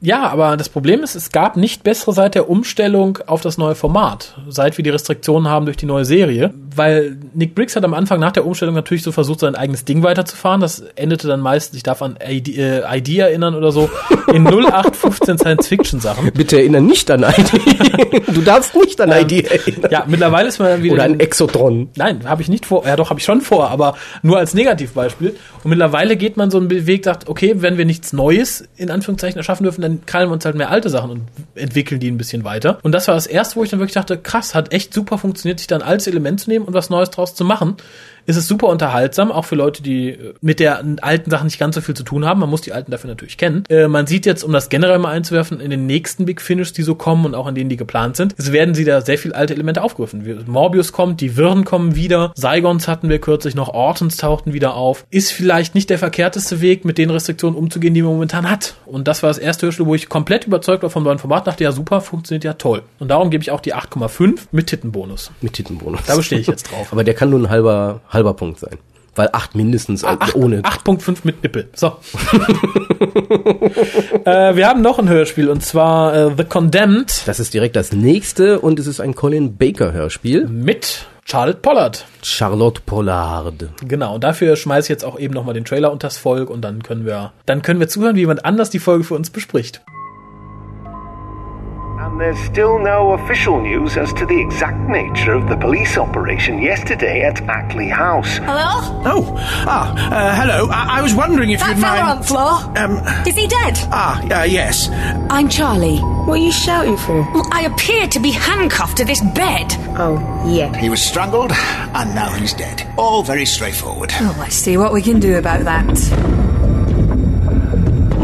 Ja, aber das Problem ist, es gab nicht bessere seit der Umstellung auf das neue Format, seit wir die Restriktionen haben durch die neue Serie, weil Nick Briggs hat am Anfang nach der Umstellung natürlich so versucht, sein eigenes Ding weiterzufahren. Das endete dann meistens, ich darf an ID, äh, ID erinnern oder so, in 0815 Science-Fiction-Sachen. Bitte erinnere nicht an ID. du darfst nicht an ID erinnern. Ja, mittlerweile ist man dann wieder. Oder an den- Exotron. Nein, habe ich nicht vor. Ja, doch, habe ich schon vor, aber nur als Negativbeispiel. Und mittlerweile geht man so einen Weg, sagt, okay, wenn wir nichts Neues in Anführungszeichen erschaffen dürfen, dann krallen wir uns halt mehr alte Sachen und entwickeln die ein bisschen weiter. Und das war das erste, wo ich dann wirklich dachte, krass, hat echt super funktioniert, sich da ein altes Element zu nehmen und was Neues draus zu machen. Ist es super unterhaltsam, auch für Leute, die äh, mit der alten Sachen nicht ganz so viel zu tun haben. Man muss die alten dafür natürlich kennen. Äh, man sieht jetzt, um das generell mal einzuwerfen, in den nächsten Big Finish, die so kommen und auch in denen, die geplant sind, es werden sie da sehr viel alte Elemente aufgegriffen. Morbius kommt, die Wirren kommen wieder, Saigons hatten wir kürzlich noch, Ortons tauchten wieder auf. Ist vielleicht nicht der verkehrteste Weg, mit den Restriktionen umzugehen, die man momentan hat. Und das war das erste Hörspiel, wo ich komplett überzeugt war vom neuen Format, dachte, ja super, funktioniert ja toll. Und darum gebe ich auch die 8,5 mit Tittenbonus. Mit Tittenbonus. Da bestehe ich jetzt drauf. Aber der kann nur ein halber, halber Punkt sein. Weil acht mindestens äh, Acht- ohne. 8.5 mit Nippel. So. äh, wir haben noch ein Hörspiel und zwar äh, The Condemned Das ist direkt das nächste und es ist ein Colin Baker Hörspiel. mit Charlotte Pollard. Charlotte Pollard. Genau, und dafür schmeiße ich jetzt auch eben nochmal den Trailer unters Volk und dann können wir, dann können wir zuhören, wie jemand anders die Folge für uns bespricht. And there's still no official news as to the exact nature of the police operation yesterday at Ackley House. Hello? Oh, ah, uh, hello. I, I was wondering if That you'd fella mind. on the floor? Um, Is he dead? ah, uh, yes. I'm Charlie. What are you shouting for? Well, I appear to be handcuffed to this bed. Oh, yeah. He was strangled, and now he's dead. All very straightforward. Oh, let's see what we can do about that.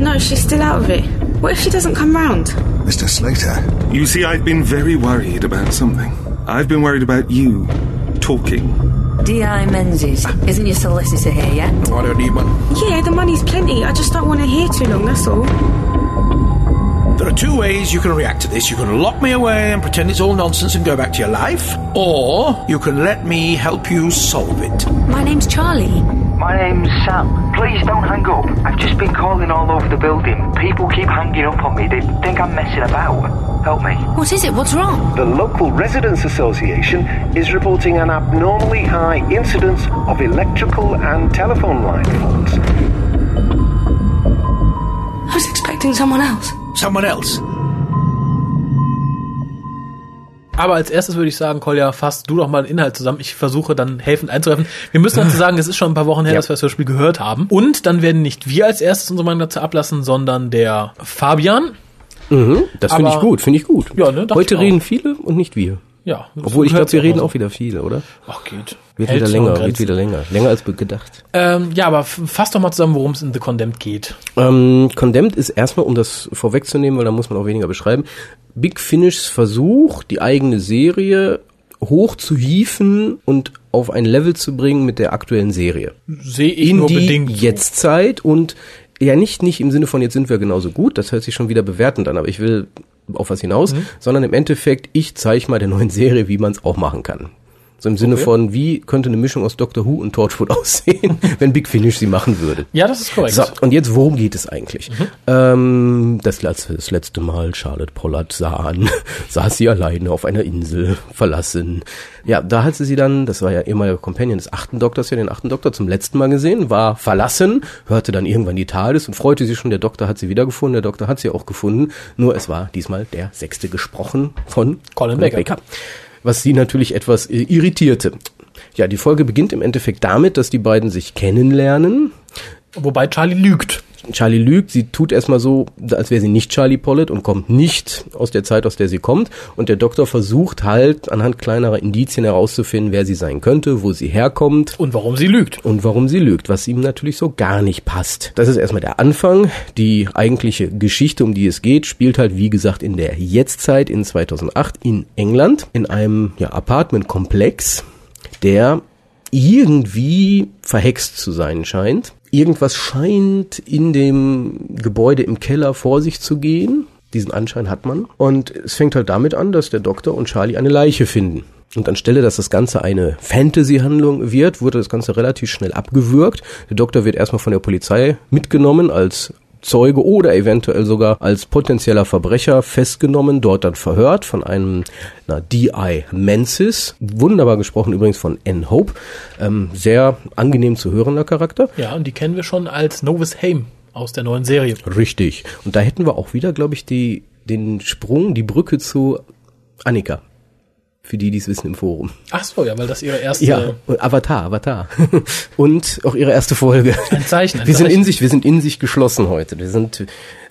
No, she's still out of it. What if she doesn't come round? Mr. Slater. You see, I've been very worried about something. I've been worried about you talking. D.I. Menzies. Isn't your solicitor here yet? I don't need one. Yeah, the money's plenty. I just don't want to hear too long, that's all. There are two ways you can react to this. You can lock me away and pretend it's all nonsense and go back to your life, or you can let me help you solve it. My name's Charlie. My name's Sam. Please don't hang up. I've just been calling all over the building. People keep hanging up on me. They think I'm messing about. Help me. What is it? What's wrong? The local residents association is reporting an abnormally high incidence of electrical and telephone line faults. I was expecting someone else. Someone else. Aber als erstes würde ich sagen, Kolja, fass du doch mal den Inhalt zusammen. Ich versuche dann helfend einzugreifen. Wir müssen dazu sagen, es ist schon ein paar Wochen her, Ja. dass wir das Hörspiel gehört haben. Und dann werden nicht wir als erstes unsere Meinung dazu ablassen, sondern der Fabian. Mhm, das finde ich gut, finde ich gut. Ja, ne, Heute ich auch. reden viele und nicht wir. Ja. Obwohl, ich glaube, wir reden so. auch wieder viel, oder? Ach, geht. Wird wieder länger, wird wieder länger. Länger als gedacht. Ähm, ja, aber fass doch mal zusammen, worum es in The Condemned geht. Ähm, Condemned ist erstmal, um das vorwegzunehmen, weil da muss man auch weniger beschreiben, Big Finishs Versuch, die eigene Serie hoch zu hieven und auf ein Level zu bringen mit der aktuellen Serie. Sehe ich In nur die bedingt. so. Jetztzeit und ja nicht, nicht im Sinne von jetzt sind wir genauso gut, das hört sich schon wieder bewertend an, aber ich will auf was hinaus, Mhm. sondern im Endeffekt, ich zeige mal der neuen Serie, wie man es auch machen kann. So im Sinne Okay. von, wie könnte eine Mischung aus Doctor Who und Torchwood aussehen, wenn Big Finish sie machen würde. Ja, das ist korrekt. So, und jetzt, worum geht es eigentlich? Ähm, das, letzte, das letzte Mal Charlotte Pollard sah an, saß sie alleine auf einer Insel, verlassen. Ja, da hat sie sie dann, das war ja ehemaliger Companion des achten Doktors, ja den achten Doktor zum letzten Mal gesehen, war verlassen, hörte dann irgendwann die TARDIS und freute sich schon, der Doktor hat sie wiedergefunden, der Doktor hat sie auch gefunden, nur es war diesmal der sechste gesprochen von Colin Baker. Was sie natürlich etwas äh, irritierte. Ja, die Folge beginnt im Endeffekt damit, dass die beiden sich kennenlernen. Wobei Charlie lügt. Charlie lügt, sie tut erstmal so, als wäre sie nicht Charlie Pollitt und kommt nicht aus der Zeit, aus der sie kommt. Und der Doktor versucht halt anhand kleinerer Indizien herauszufinden, wer sie sein könnte, wo sie herkommt. Und warum sie lügt. Und warum sie lügt, was ihm natürlich so gar nicht passt. Das ist erstmal der Anfang. Die eigentliche Geschichte, um die es geht, spielt halt, wie gesagt, in der Jetztzeit in 2008 in England, in einem ja, Apartmentkomplex, der irgendwie verhext zu sein scheint. Irgendwas scheint in dem Gebäude im Keller vor sich zu gehen. Diesen Anschein hat man. Und es fängt halt damit an, dass der Doktor und Charlie eine Leiche finden. Und anstelle, dass das Ganze eine Fantasy-Handlung wird, wurde das Ganze relativ schnell abgewürgt. Der Doktor wird erstmal von der Polizei mitgenommen als Zeuge oder eventuell sogar als potenzieller Verbrecher festgenommen, dort dann verhört von einem na, D.I. Menzies. Wunderbar gesprochen übrigens von N. Hope. Ähm, sehr angenehm zu hörender Charakter. Ja, und die kennen wir schon als Novus Haim aus der neuen Serie. Richtig. Und da hätten wir auch wieder, glaube ich, die, den Sprung, die Brücke zu Annika. Für die, die es wissen im Forum. Ach so, ja, weil das ihre erste Ja, Avatar, Avatar. und auch ihre erste Folge. Ein Zeichen, ein wir sind in sich, wir sind in sich geschlossen heute. Wir sind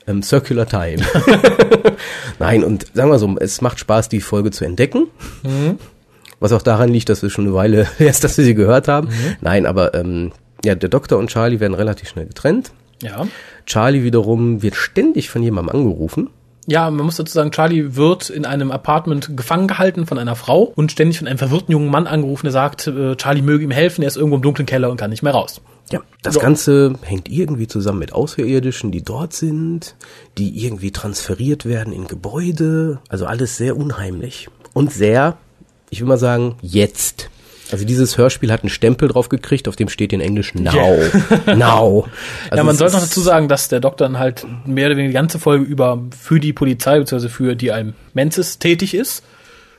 ähm, Circular Time. Nein, und sagen wir so, es macht Spaß, die Folge zu entdecken. Mhm. Was auch daran liegt, dass wir schon eine Weile erst, dass wir sie gehört haben. Mhm. Nein, aber ähm, ja, der Doktor und Charlie werden relativ schnell getrennt. Ja. Charlie wiederum wird ständig von jemandem angerufen. Ja, man muss dazu sagen, Charlie wird in einem Apartment gefangen gehalten von einer Frau und ständig von einem verwirrten jungen Mann angerufen, der sagt, äh, Charlie möge ihm helfen, er ist irgendwo im dunklen Keller und kann nicht mehr raus. Ja, das Ja. Ganze hängt irgendwie zusammen mit Außerirdischen, die dort sind, die irgendwie transferiert werden in Gebäude. Also alles sehr unheimlich und sehr, ich will mal sagen, jetzt. Also dieses Hörspiel hat einen Stempel drauf gekriegt, auf dem steht in Englisch Now. Yeah. now. Also ja, man sollte noch dazu sagen, dass der Doktor dann halt mehr oder weniger die ganze Folge über für die Polizei bzw. für die ein Menses tätig ist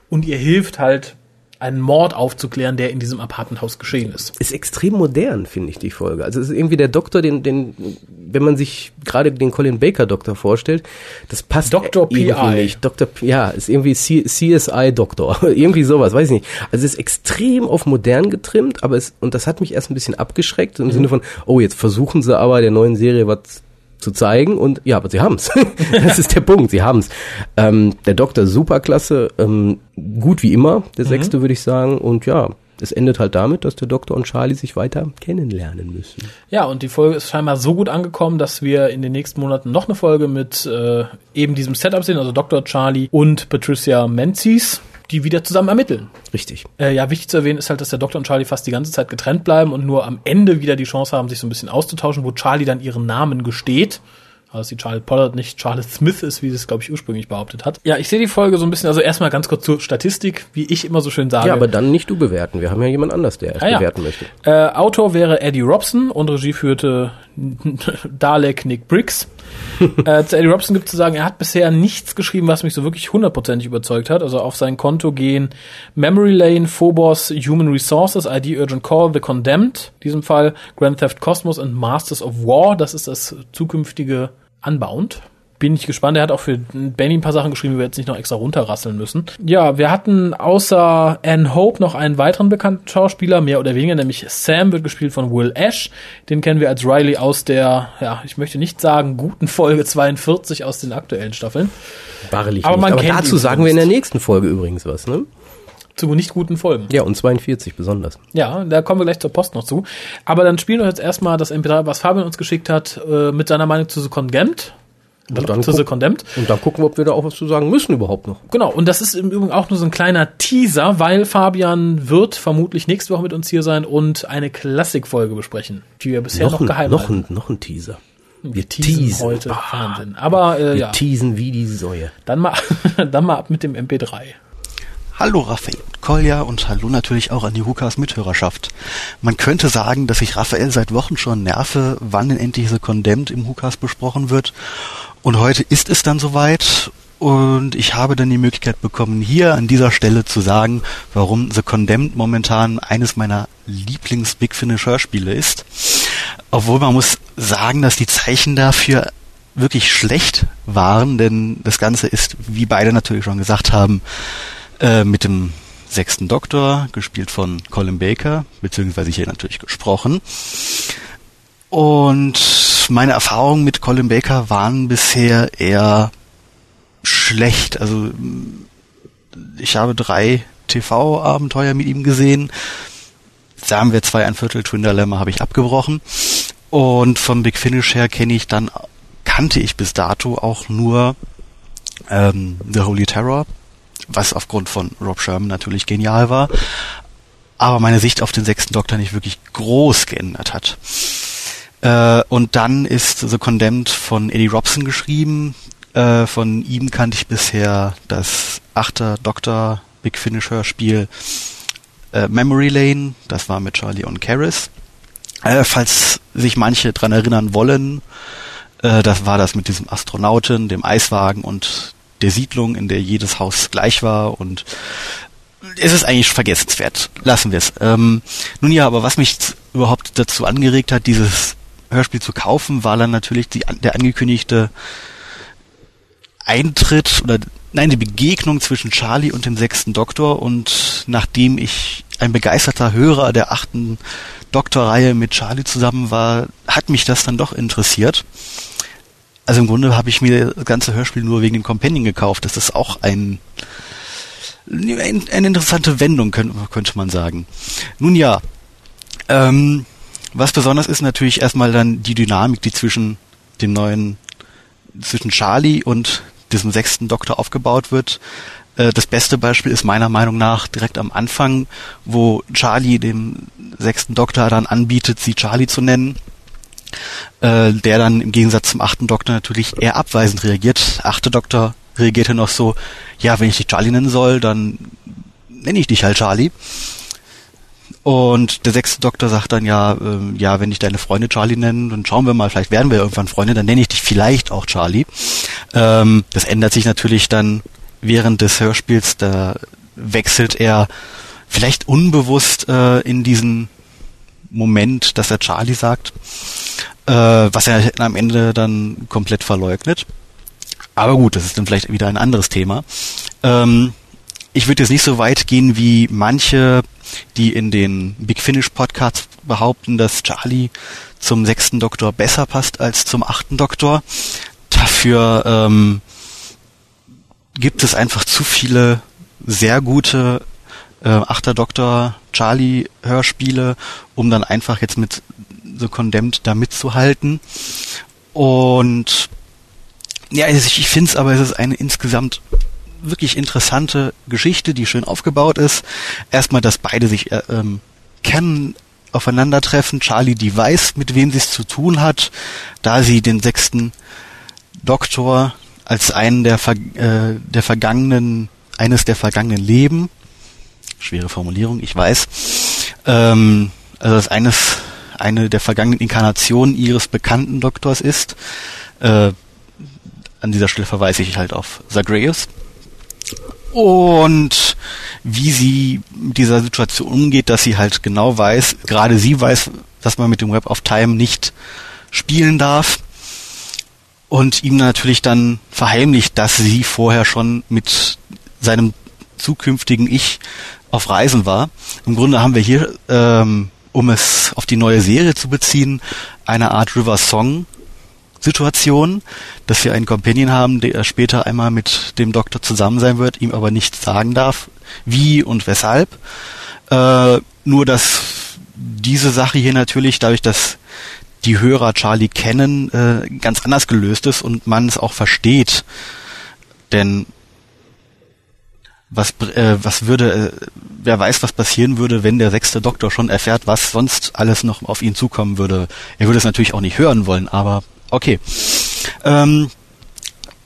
und ihr hilft halt, einen Mord aufzuklären, der in diesem Apartmenthaus geschehen ist. ist extrem modern, finde ich, die Folge. Also es ist irgendwie der Doktor, den, den, wenn man sich gerade den Colin Baker Doktor vorstellt, das passt Dr. irgendwie PI. nicht. Dr. P- ja, ist irgendwie C CSI Doktor, irgendwie sowas, weiß ich nicht. Also es ist extrem auf modern getrimmt, aber es und das hat mich erst ein bisschen abgeschreckt im Mhm. Sinne von, oh, jetzt versuchen sie aber der neuen Serie was zu zeigen und ja, aber sie haben's. das ist der Punkt, sie haben's. Ähm, der Doktor superklasse, ähm, gut wie immer, der Mhm. sechste würde ich sagen und ja, es endet halt damit, dass der Doktor und Charlie sich weiter kennenlernen müssen. Ja, und die Folge ist scheinbar so gut angekommen, dass wir in den nächsten Monaten noch eine Folge mit äh, eben diesem Setup sehen, also Dr. Charlie und Patricia Menzies, die wieder zusammen ermitteln. Richtig. Äh, ja, wichtig zu erwähnen ist halt, dass der Doktor und Charlie fast die ganze Zeit getrennt bleiben und nur am Ende wieder die Chance haben, sich so ein bisschen auszutauschen, wo Charlie dann ihren Namen gesteht. Also dass die Charlotte Pollard nicht Charlotte Smith ist, wie sie es, glaube ich, ursprünglich behauptet hat. Ja, ich sehe die Folge so ein bisschen, also erstmal ganz kurz zur Statistik, wie ich immer so schön sage. Ja, aber dann nicht du bewerten. Wir haben ja jemand anders, der es Ah, ja. bewerten möchte. Äh, Autor wäre Eddie Robson und Regie führte Dalek Nick Briggs. äh, zu Eddie Robson gibt zu sagen, er hat bisher nichts geschrieben, was mich so wirklich hundertprozentig überzeugt hat. Also auf sein Konto gehen Memory Lane, Phobos, Human Resources, ID Urgent Call, The Condemned, in diesem Fall Grand Theft Cosmos und Masters of War. Das ist das zukünftige Unbound. Bin ich gespannt. Er hat auch für Benny ein paar Sachen geschrieben, die wir jetzt nicht noch extra runterrasseln müssen. Ja, wir hatten außer Anne Hope noch einen weiteren bekannten Schauspieler, mehr oder weniger, nämlich Sam wird gespielt von Will Ash. Den kennen wir als Riley aus der, ja, ich möchte nicht sagen, guten Folge 42 aus den aktuellen Staffeln. Wahrlich Aber nicht. man Aber kennt dazu sagen wir in der nächsten Folge übrigens was, ne? Zu nicht guten Folgen. Ja, und 42 besonders. Ja, da kommen wir gleich zur Post noch zu. Aber dann spielen wir jetzt erstmal das MP3, was Fabian uns geschickt hat, äh, mit seiner Meinung zu The Condemned. Und dann, zu The guck, Condemned. und dann gucken wir, ob wir da auch was zu sagen müssen überhaupt noch. Genau, und das ist im Übrigen auch nur so ein kleiner Teaser, weil Fabian wird vermutlich nächste Woche mit uns hier sein und eine Klassikfolge besprechen, die wir bisher noch, ein, geheim noch, halten. ein, noch ein Teaser. Wir teasen, heute Wahnsinn. Aber äh, Wir ja, teasen wie die Säue. dann mal, dann mal ab mit dem MP3. Hallo Raphael und Kolja und hallo natürlich auch an die Hukas Mithörerschaft. Man könnte sagen, dass ich Raphael seit Wochen schon nerve, wann denn endlich The Condemned im Hukas besprochen wird. Und heute ist es dann soweit und ich habe dann die Möglichkeit bekommen, hier an dieser Stelle zu sagen, warum The Condemned momentan eines meiner Lieblings-Big Finish Hörspiele ist. Obwohl man muss sagen, dass die Zeichen dafür wirklich schlecht waren, denn das Ganze ist, wie beide natürlich schon gesagt haben, äh, mit dem sechsten Doktor, gespielt von Colin Baker, beziehungsweise hier natürlich gesprochen. Und meine Erfahrungen mit Colin Baker waren bisher eher schlecht. Also ich habe drei TV-Abenteuer mit ihm gesehen. Sagen wir zwei ein Viertel Twin Dilemma habe ich abgebrochen. Und vom Big Finish her kenne ich dann, kannte ich bis dato auch nur ähm, The Holy Terror, was aufgrund von Rob Sherman natürlich genial war, aber meine Sicht auf den sechsten Doktor nicht wirklich groß geändert hat. Äh, und dann ist The Condemned von Eddie Robson geschrieben. Äh, von ihm kannte ich bisher das achte Doktor Big Finish Hörspiel äh, Memory Lane. Das war mit Charlie und Karras. Äh, falls sich manche dran erinnern wollen, äh, das war das mit diesem Astronauten, dem Eiswagen und der Siedlung, in der jedes Haus gleich war und es ist eigentlich vergessenswert. Lassen wir es. Ähm, nun ja, aber was mich überhaupt dazu angeregt hat, dieses Hörspiel zu kaufen, war dann natürlich die, der angekündigte Eintritt oder nein, die Begegnung zwischen Charlie und dem sechsten Doktor und nachdem ich ein begeisterter Hörer der achten Doktorreihe mit Charlie zusammen war, hat mich das dann doch interessiert. Also im Grunde habe ich mir das ganze Hörspiel nur wegen dem Companion gekauft. Das ist auch ein, ein eine interessante Wendung, könnte, könnte man sagen. Nun ja, ähm, was besonders ist natürlich erstmal dann die Dynamik, die zwischen dem neuen, zwischen Charlie und diesem sechsten Doktor aufgebaut wird. Äh, das beste Beispiel ist meiner Meinung nach direkt am Anfang, wo Charlie dem sechsten Doktor dann anbietet, sie Charlie zu nennen äh, der dann im Gegensatz zum achten Doktor natürlich eher abweisend reagiert. Achte Doktor reagierte noch so, ja, wenn ich dich Charlie nennen soll, dann nenne ich dich halt Charlie. Und der sechste Doktor sagt dann ja, äh, ja, wenn ich deine Freunde Charlie nennen, dann schauen wir mal, vielleicht werden wir irgendwann Freunde, dann nenne ich dich vielleicht auch Charlie. Ähm, das ändert sich natürlich dann während des Hörspiels, da wechselt er vielleicht unbewusst äh, in diesen Moment, dass er Charlie sagt, äh, was er am Ende dann komplett verleugnet. Aber gut, das ist dann vielleicht wieder ein anderes Thema. Ähm, ich würde jetzt nicht so weit gehen wie manche, die in den Big Finish Podcasts behaupten, dass Charlie zum sechsten Doktor besser passt als zum achten Doktor. Dafür ähm, gibt es einfach zu viele sehr gute äh, achter Doktor Charlie Hörspiele, um dann einfach jetzt mit The Condemned da mitzuhalten. Und ja, ich, ich finde es aber, es ist eine insgesamt wirklich interessante Geschichte, die schön aufgebaut ist. Erstmal, dass beide sich äh, ähm, kennen, aufeinandertreffen. Charlie, die weiß, mit wem sie es zu tun hat, da sie den sechsten Doktor als einen der, äh, der vergangenen, eines der vergangenen Leben, schwere Formulierung, ich weiß, ähm, also das eines, eine der vergangenen Inkarnationen ihres bekannten Doktors ist. Äh, an dieser Stelle verweise ich halt auf Zagreus. Und wie sie mit dieser Situation umgeht, dass sie halt genau weiß, gerade sie weiß, dass man mit dem Web of Time nicht spielen darf. Und ihm natürlich dann verheimlicht, dass sie vorher schon mit seinem zukünftigen Ich auf Reisen war. Im Grunde haben wir hier, ähm, um es auf die neue Serie zu beziehen, eine Art River Song Situation, dass wir einen Companion haben, der später einmal mit dem Doktor zusammen sein wird, ihm aber nicht sagen darf, wie und weshalb. Äh, nur dass diese Sache hier natürlich, dadurch, dass die Hörer Charlie kennen, äh, ganz anders gelöst ist und man es auch versteht. Denn was, äh, was würde, äh, wer weiß, was passieren würde, wenn der sechste Doktor schon erfährt, was sonst alles noch auf ihn zukommen würde. Er würde es natürlich auch nicht hören wollen, aber okay. Ähm,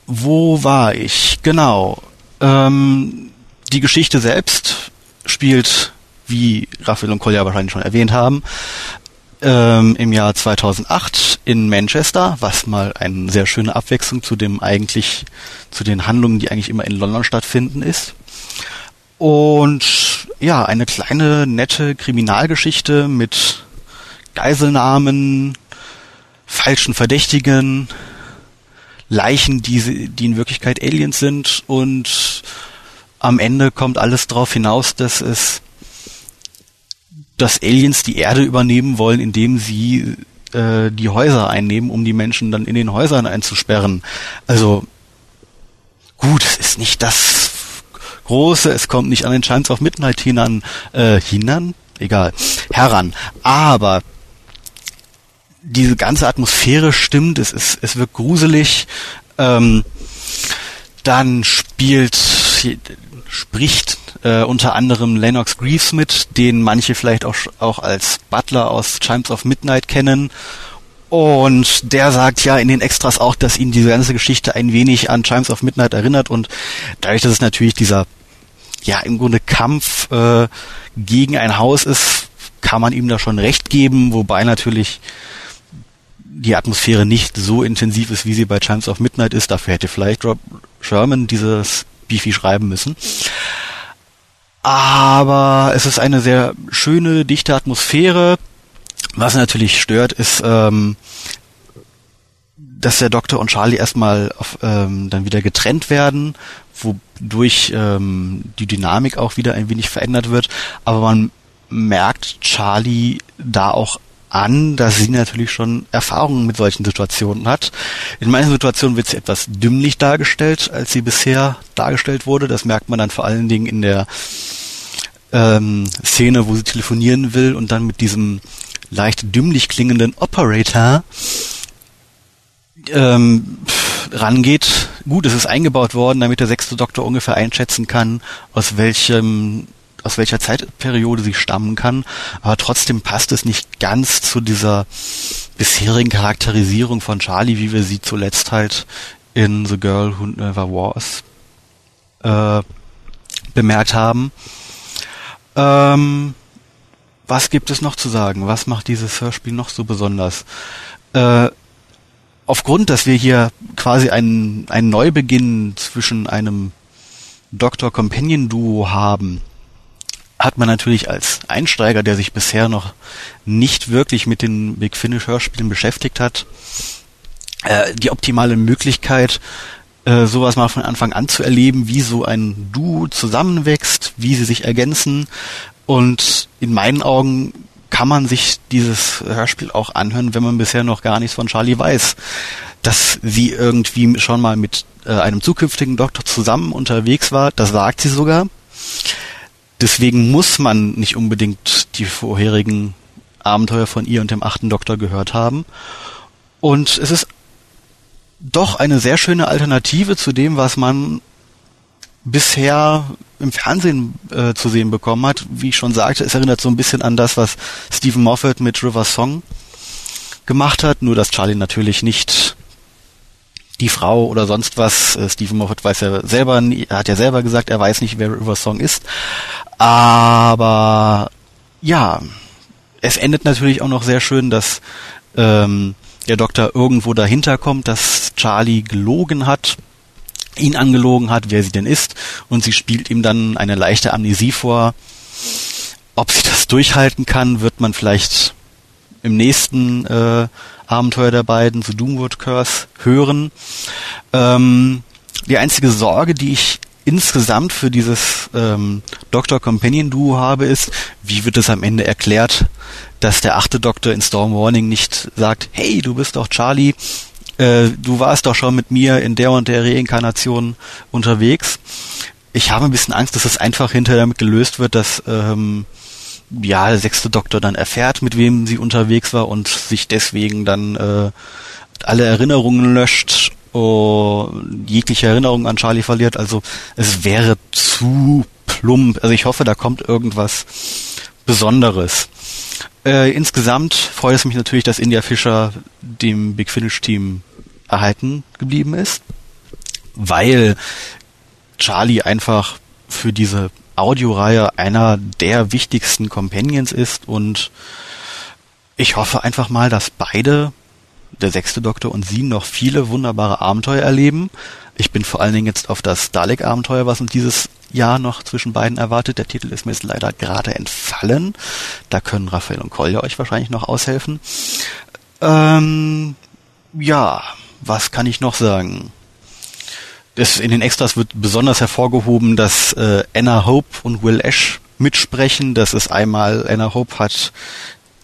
wo war ich? Genau. Ähm, die Geschichte selbst spielt, wie Raphael und Kolja wahrscheinlich schon erwähnt haben, ähm, im Jahr 2008 in Manchester, was mal eine sehr schöne Abwechslung zu dem eigentlich, zu den Handlungen, die eigentlich immer in London stattfinden ist. Und ja, eine kleine, nette Kriminalgeschichte mit Geiselnahmen, falschen Verdächtigen, Leichen, die, die in Wirklichkeit Aliens sind und am Ende kommt alles darauf hinaus, dass es dass Aliens die Erde übernehmen wollen, indem sie äh, die Häuser einnehmen, um die Menschen dann in den Häusern einzusperren. Also gut, es ist nicht das große, es kommt nicht an den Chimes of Midnight hinan, äh, hinan, egal, heran. Aber diese ganze Atmosphäre stimmt, es ist, es wirkt gruselig. Ähm, dann spielt, spricht äh, unter anderem Lennox Greaves mit, den manche vielleicht auch, auch als Butler aus Chimes of Midnight kennen. Und der sagt ja in den Extras auch, dass ihn diese ganze Geschichte ein wenig an Chimes of Midnight erinnert und dadurch, dass es natürlich dieser, ja, im Grunde Kampf äh, gegen ein Haus ist, kann man ihm da schon recht geben, wobei natürlich die Atmosphäre nicht so intensiv ist, wie sie bei Chimes of Midnight ist. Dafür hätte vielleicht Rob Sherman dieses Beefy schreiben müssen. Aber es ist eine sehr schöne, dichte Atmosphäre. Was natürlich stört, ist, ähm, dass der Doktor und Charlie erstmal auf, ähm, dann wieder getrennt werden, wodurch ähm, die Dynamik auch wieder ein wenig verändert wird. Aber man merkt Charlie da auch an, dass sie natürlich schon Erfahrungen mit solchen Situationen hat. In manchen Situationen wird sie etwas dümmlich dargestellt, als sie bisher dargestellt wurde. Das merkt man dann vor allen Dingen in der ähm, Szene, wo sie telefonieren will und dann mit diesem leicht dümmlich klingenden Operator ähm, rangeht. Gut, es ist eingebaut worden, damit der sechste Doktor ungefähr einschätzen kann, aus welchem aus welcher Zeitperiode sie stammen kann, aber trotzdem passt es nicht ganz zu dieser bisherigen Charakterisierung von Charlie, wie wir sie zuletzt halt in The Girl Who Never Was äh, bemerkt haben. Ähm, was gibt es noch zu sagen? Was macht dieses Hörspiel noch so besonders? Äh, aufgrund, dass wir hier quasi einen, einen Neubeginn zwischen einem Dr. Companion Duo haben, hat man natürlich als Einsteiger, der sich bisher noch nicht wirklich mit den Big Finish Hörspielen beschäftigt hat, äh, die optimale Möglichkeit, äh, sowas mal von Anfang an zu erleben, wie so ein Duo zusammenwächst, wie sie sich ergänzen. Und in meinen Augen kann man sich dieses Hörspiel auch anhören, wenn man bisher noch gar nichts von Charlie weiß. Dass sie irgendwie schon mal mit äh, einem zukünftigen Doktor zusammen unterwegs war, das sagt sie sogar. Deswegen muss man nicht unbedingt die vorherigen Abenteuer von ihr und dem achten Doktor gehört haben. Und es ist doch eine sehr schöne Alternative zu dem, was man bisher im Fernsehen äh, zu sehen bekommen hat. Wie ich schon sagte, es erinnert so ein bisschen an das, was Stephen Moffat mit River Song gemacht hat, nur dass Charlie natürlich nicht die Frau oder sonst was. Äh, Stephen Moffat weiß ja selber, er hat ja selber gesagt, er weiß nicht, wer River Song ist. Aber ja, es endet natürlich auch noch sehr schön, dass ähm, der Doktor irgendwo dahinter kommt, dass Charlie gelogen hat, ihn angelogen hat, wer sie denn ist, und sie spielt ihm dann eine leichte Amnesie vor. Ob sie das durchhalten kann, wird man vielleicht im nächsten äh, Abenteuer der beiden, The Doomwood Curse, hören. Ähm, die einzige Sorge, die ich insgesamt für dieses ähm, Doctor Companion Duo habe, ist, wie wird es am Ende erklärt, dass der achte Doktor in Storm Warning nicht sagt, hey, du bist doch Charlie, äh, du warst doch schon mit mir in der und der Reinkarnation unterwegs. Ich habe ein bisschen Angst, dass es einfach hinterher damit gelöst wird, dass ähm, ja der sechste Doktor dann erfährt, mit wem sie unterwegs war und sich deswegen dann äh, alle Erinnerungen löscht und jegliche Erinnerung an Charlie verliert. Also es wäre zu plump. Also ich hoffe, da kommt irgendwas Besonderes. Äh, insgesamt freut es mich natürlich, dass India Fischer dem Big Finish Team erhalten geblieben ist, weil Charlie einfach für diese Audioreihe einer der wichtigsten Companions ist und ich hoffe einfach mal, dass beide, der sechste Doktor und sie, noch viele wunderbare Abenteuer erleben. Ich bin vor allen Dingen jetzt auf das Dalek-Abenteuer, was uns dieses Jahr noch zwischen beiden erwartet. Der Titel ist mir jetzt leider gerade entfallen. Da können Raphael und Kolja euch wahrscheinlich noch aushelfen. Ähm, ja, was kann ich noch sagen? Das, in den Extras wird besonders hervorgehoben, dass äh, Anna Hope und Will Ash mitsprechen. Das ist einmal, Anna Hope hat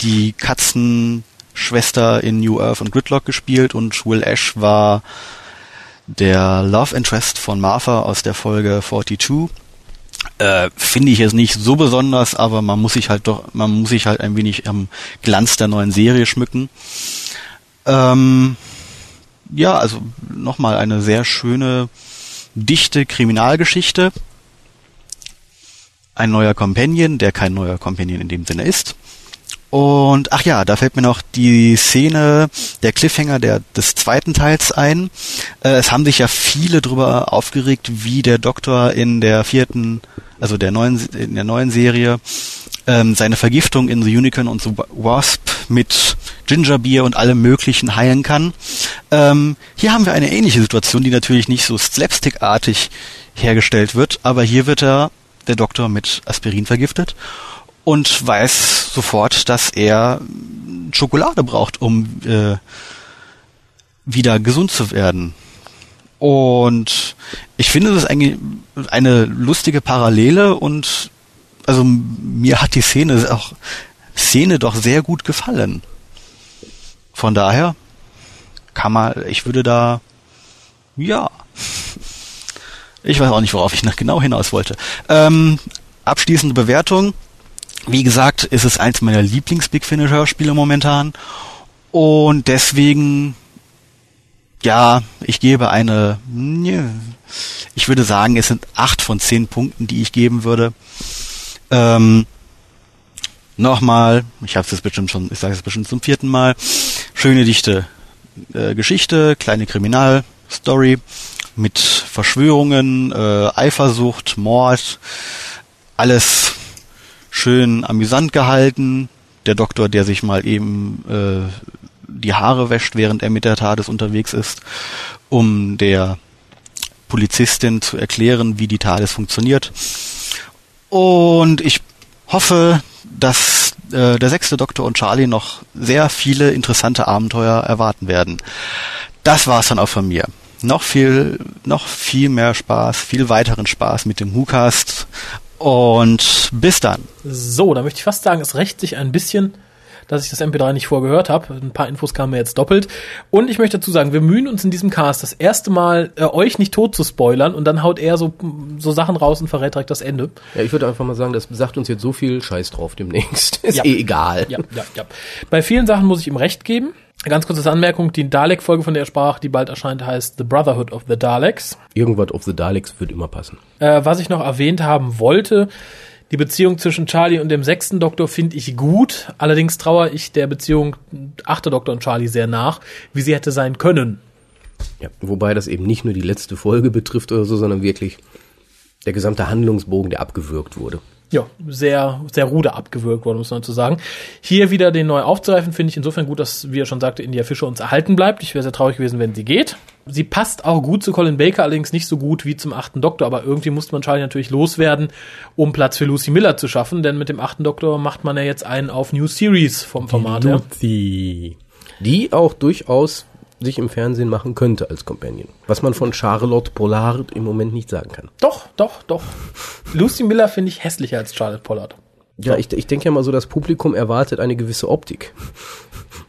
die Katzenschwester in New Earth und Gridlock gespielt und Will Ash war der Love Interest von Martha aus der Folge 42. Äh, Finde ich jetzt nicht so besonders, aber man muss sich halt doch, man muss sich halt ein wenig am Glanz der neuen Serie schmücken. Ähm, ja, also nochmal eine sehr schöne, dichte Kriminalgeschichte. Ein neuer Companion, der kein neuer Companion in dem Sinne ist. Und ach ja, da fällt mir noch die Szene, der Cliffhanger der, des zweiten Teils ein. Äh, es haben sich ja viele drüber aufgeregt, wie der Doktor in der vierten, also der neuen, in der neuen Serie, ähm, seine Vergiftung in The Unicorn und The Wasp mit Gingerbeer und allem möglichen heilen kann. Ähm, hier haben wir eine ähnliche Situation, die natürlich nicht so slapstickartig hergestellt wird, aber hier wird er, der Doktor, mit Aspirin vergiftet und weiß sofort, dass er Schokolade braucht, um äh, wieder gesund zu werden. Und ich finde das eigentlich eine lustige Parallele und also mir hat die Szene auch Szene doch sehr gut gefallen. Von daher kann man, ich würde da, ja, ich weiß auch nicht, worauf ich genau hinaus wollte. Ähm, abschließende Bewertung. Wie gesagt, ist es eins meiner Lieblings-Big Finish-Hörspiele momentan. Und deswegen, ja, ich gebe eine, ich würde sagen, es sind acht von zehn Punkten, die ich geben würde. Ähm, nochmal, ich habe es jetzt bestimmt schon, ich sage es bestimmt zum vierten Mal, schöne dichte äh, Geschichte, kleine Kriminalstory mit Verschwörungen, äh, Eifersucht, Mord, alles schön amüsant gehalten. Der Doktor, der sich mal eben äh, die Haare wäscht, während er mit der TARDIS unterwegs ist, um der Polizistin zu erklären, wie die TARDIS funktioniert. Und ich hoffe, dass äh, der sechste Doktor und Charlie noch sehr viele interessante Abenteuer erwarten werden. Das war's dann auch von mir. Noch viel, noch viel mehr Spaß, viel weiteren Spaß mit dem WhoCast und bis dann. So, da möchte ich fast sagen, es rächt sich ein bisschen, dass ich das MP3 nicht vorgehört habe. Ein paar Infos kamen mir jetzt doppelt. Und ich möchte dazu sagen, wir mühen uns in diesem Cast das erste Mal, äh, euch nicht tot zu spoilern und dann haut er so, so Sachen raus und verrät direkt das Ende. Ja, ich würde einfach mal sagen, das sagt uns jetzt so viel Scheiß drauf demnächst. Ist Ja. eh egal. Ja, ja, ja. Bei vielen Sachen muss ich ihm recht geben. Ganz kurze Anmerkung, die Dalek-Folge, von der er sprach, die bald erscheint, heißt The Brotherhood of the Daleks. Irgendwas of the Daleks wird immer passen. Äh, was ich noch erwähnt haben wollte, die Beziehung zwischen Charlie und dem sechsten Doktor finde ich gut. Allerdings trauere ich der Beziehung achter Doktor und Charlie sehr nach, wie sie hätte sein können. Ja, wobei das eben nicht nur die letzte Folge betrifft oder so, sondern wirklich der gesamte Handlungsbogen, der abgewürgt wurde. Ja, sehr, sehr ruder abgewürgt worden, muss man dazu sagen. Hier wieder den neu aufzugreifen, finde ich insofern gut, dass, wie er schon sagte, India Fischer uns erhalten bleibt. Ich wäre sehr traurig gewesen, wenn sie geht. Sie passt auch gut zu Colin Baker, allerdings nicht so gut wie zum achten Doktor, aber irgendwie musste man Charlie natürlich loswerden, um Platz für Lucy Miller zu schaffen, denn mit dem achten Doktor macht man ja jetzt einen auf New Series vom Format her. Lucy. Die auch durchaus sich im Fernsehen machen könnte als Companion. Was man von Charlotte Pollard im Moment nicht sagen kann. Doch, doch, doch. Lucy Miller finde ich hässlicher als Charlotte Pollard. Ja, ich, ich denke ja mal so, das Publikum erwartet eine gewisse Optik.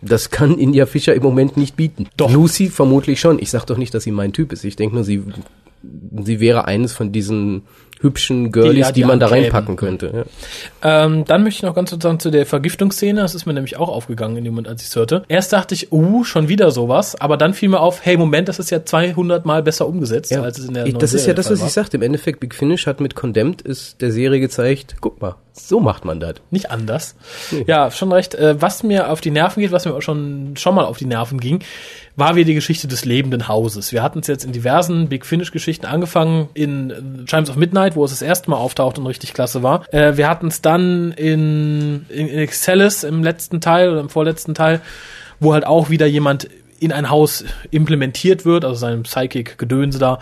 Das kann India Fischer im Moment nicht bieten. Doch. Lucy vermutlich schon. Ich sag doch nicht, dass sie mein Typ ist. Ich denke nur, sie, sie wäre eines von diesen hübschen Girlies, die, die man da reinpacken könnte. Ja. Ähm, dann möchte ich noch ganz kurz sagen zu der Vergiftungsszene. Das ist mir nämlich auch aufgegangen in dem Moment, als ich es hörte. Erst dachte ich, uh, schon wieder sowas. Aber dann fiel mir auf, hey, Moment, das ist ja 200 Mal besser umgesetzt, ja. als es in der ich, Das ist ja das, was ich sagte. Im Endeffekt, Big Finish hat mit Condemned ist der Serie gezeigt, guck mal, so macht man das. Nicht anders. Nee. Ja, schon recht. Äh, was mir auf die Nerven geht, was mir auch schon, schon mal auf die Nerven ging, war wieder die Geschichte des lebenden Hauses. Wir hatten es jetzt in diversen Big Finish Geschichten angefangen in Chimes of Midnight, wo es das erste Mal auftaucht und richtig klasse war. Äh, wir hatten es dann in, in, in Excelis im letzten Teil oder im vorletzten Teil, wo halt auch wieder jemand in ein Haus implementiert wird, also seinem Psychic-Gedönse da.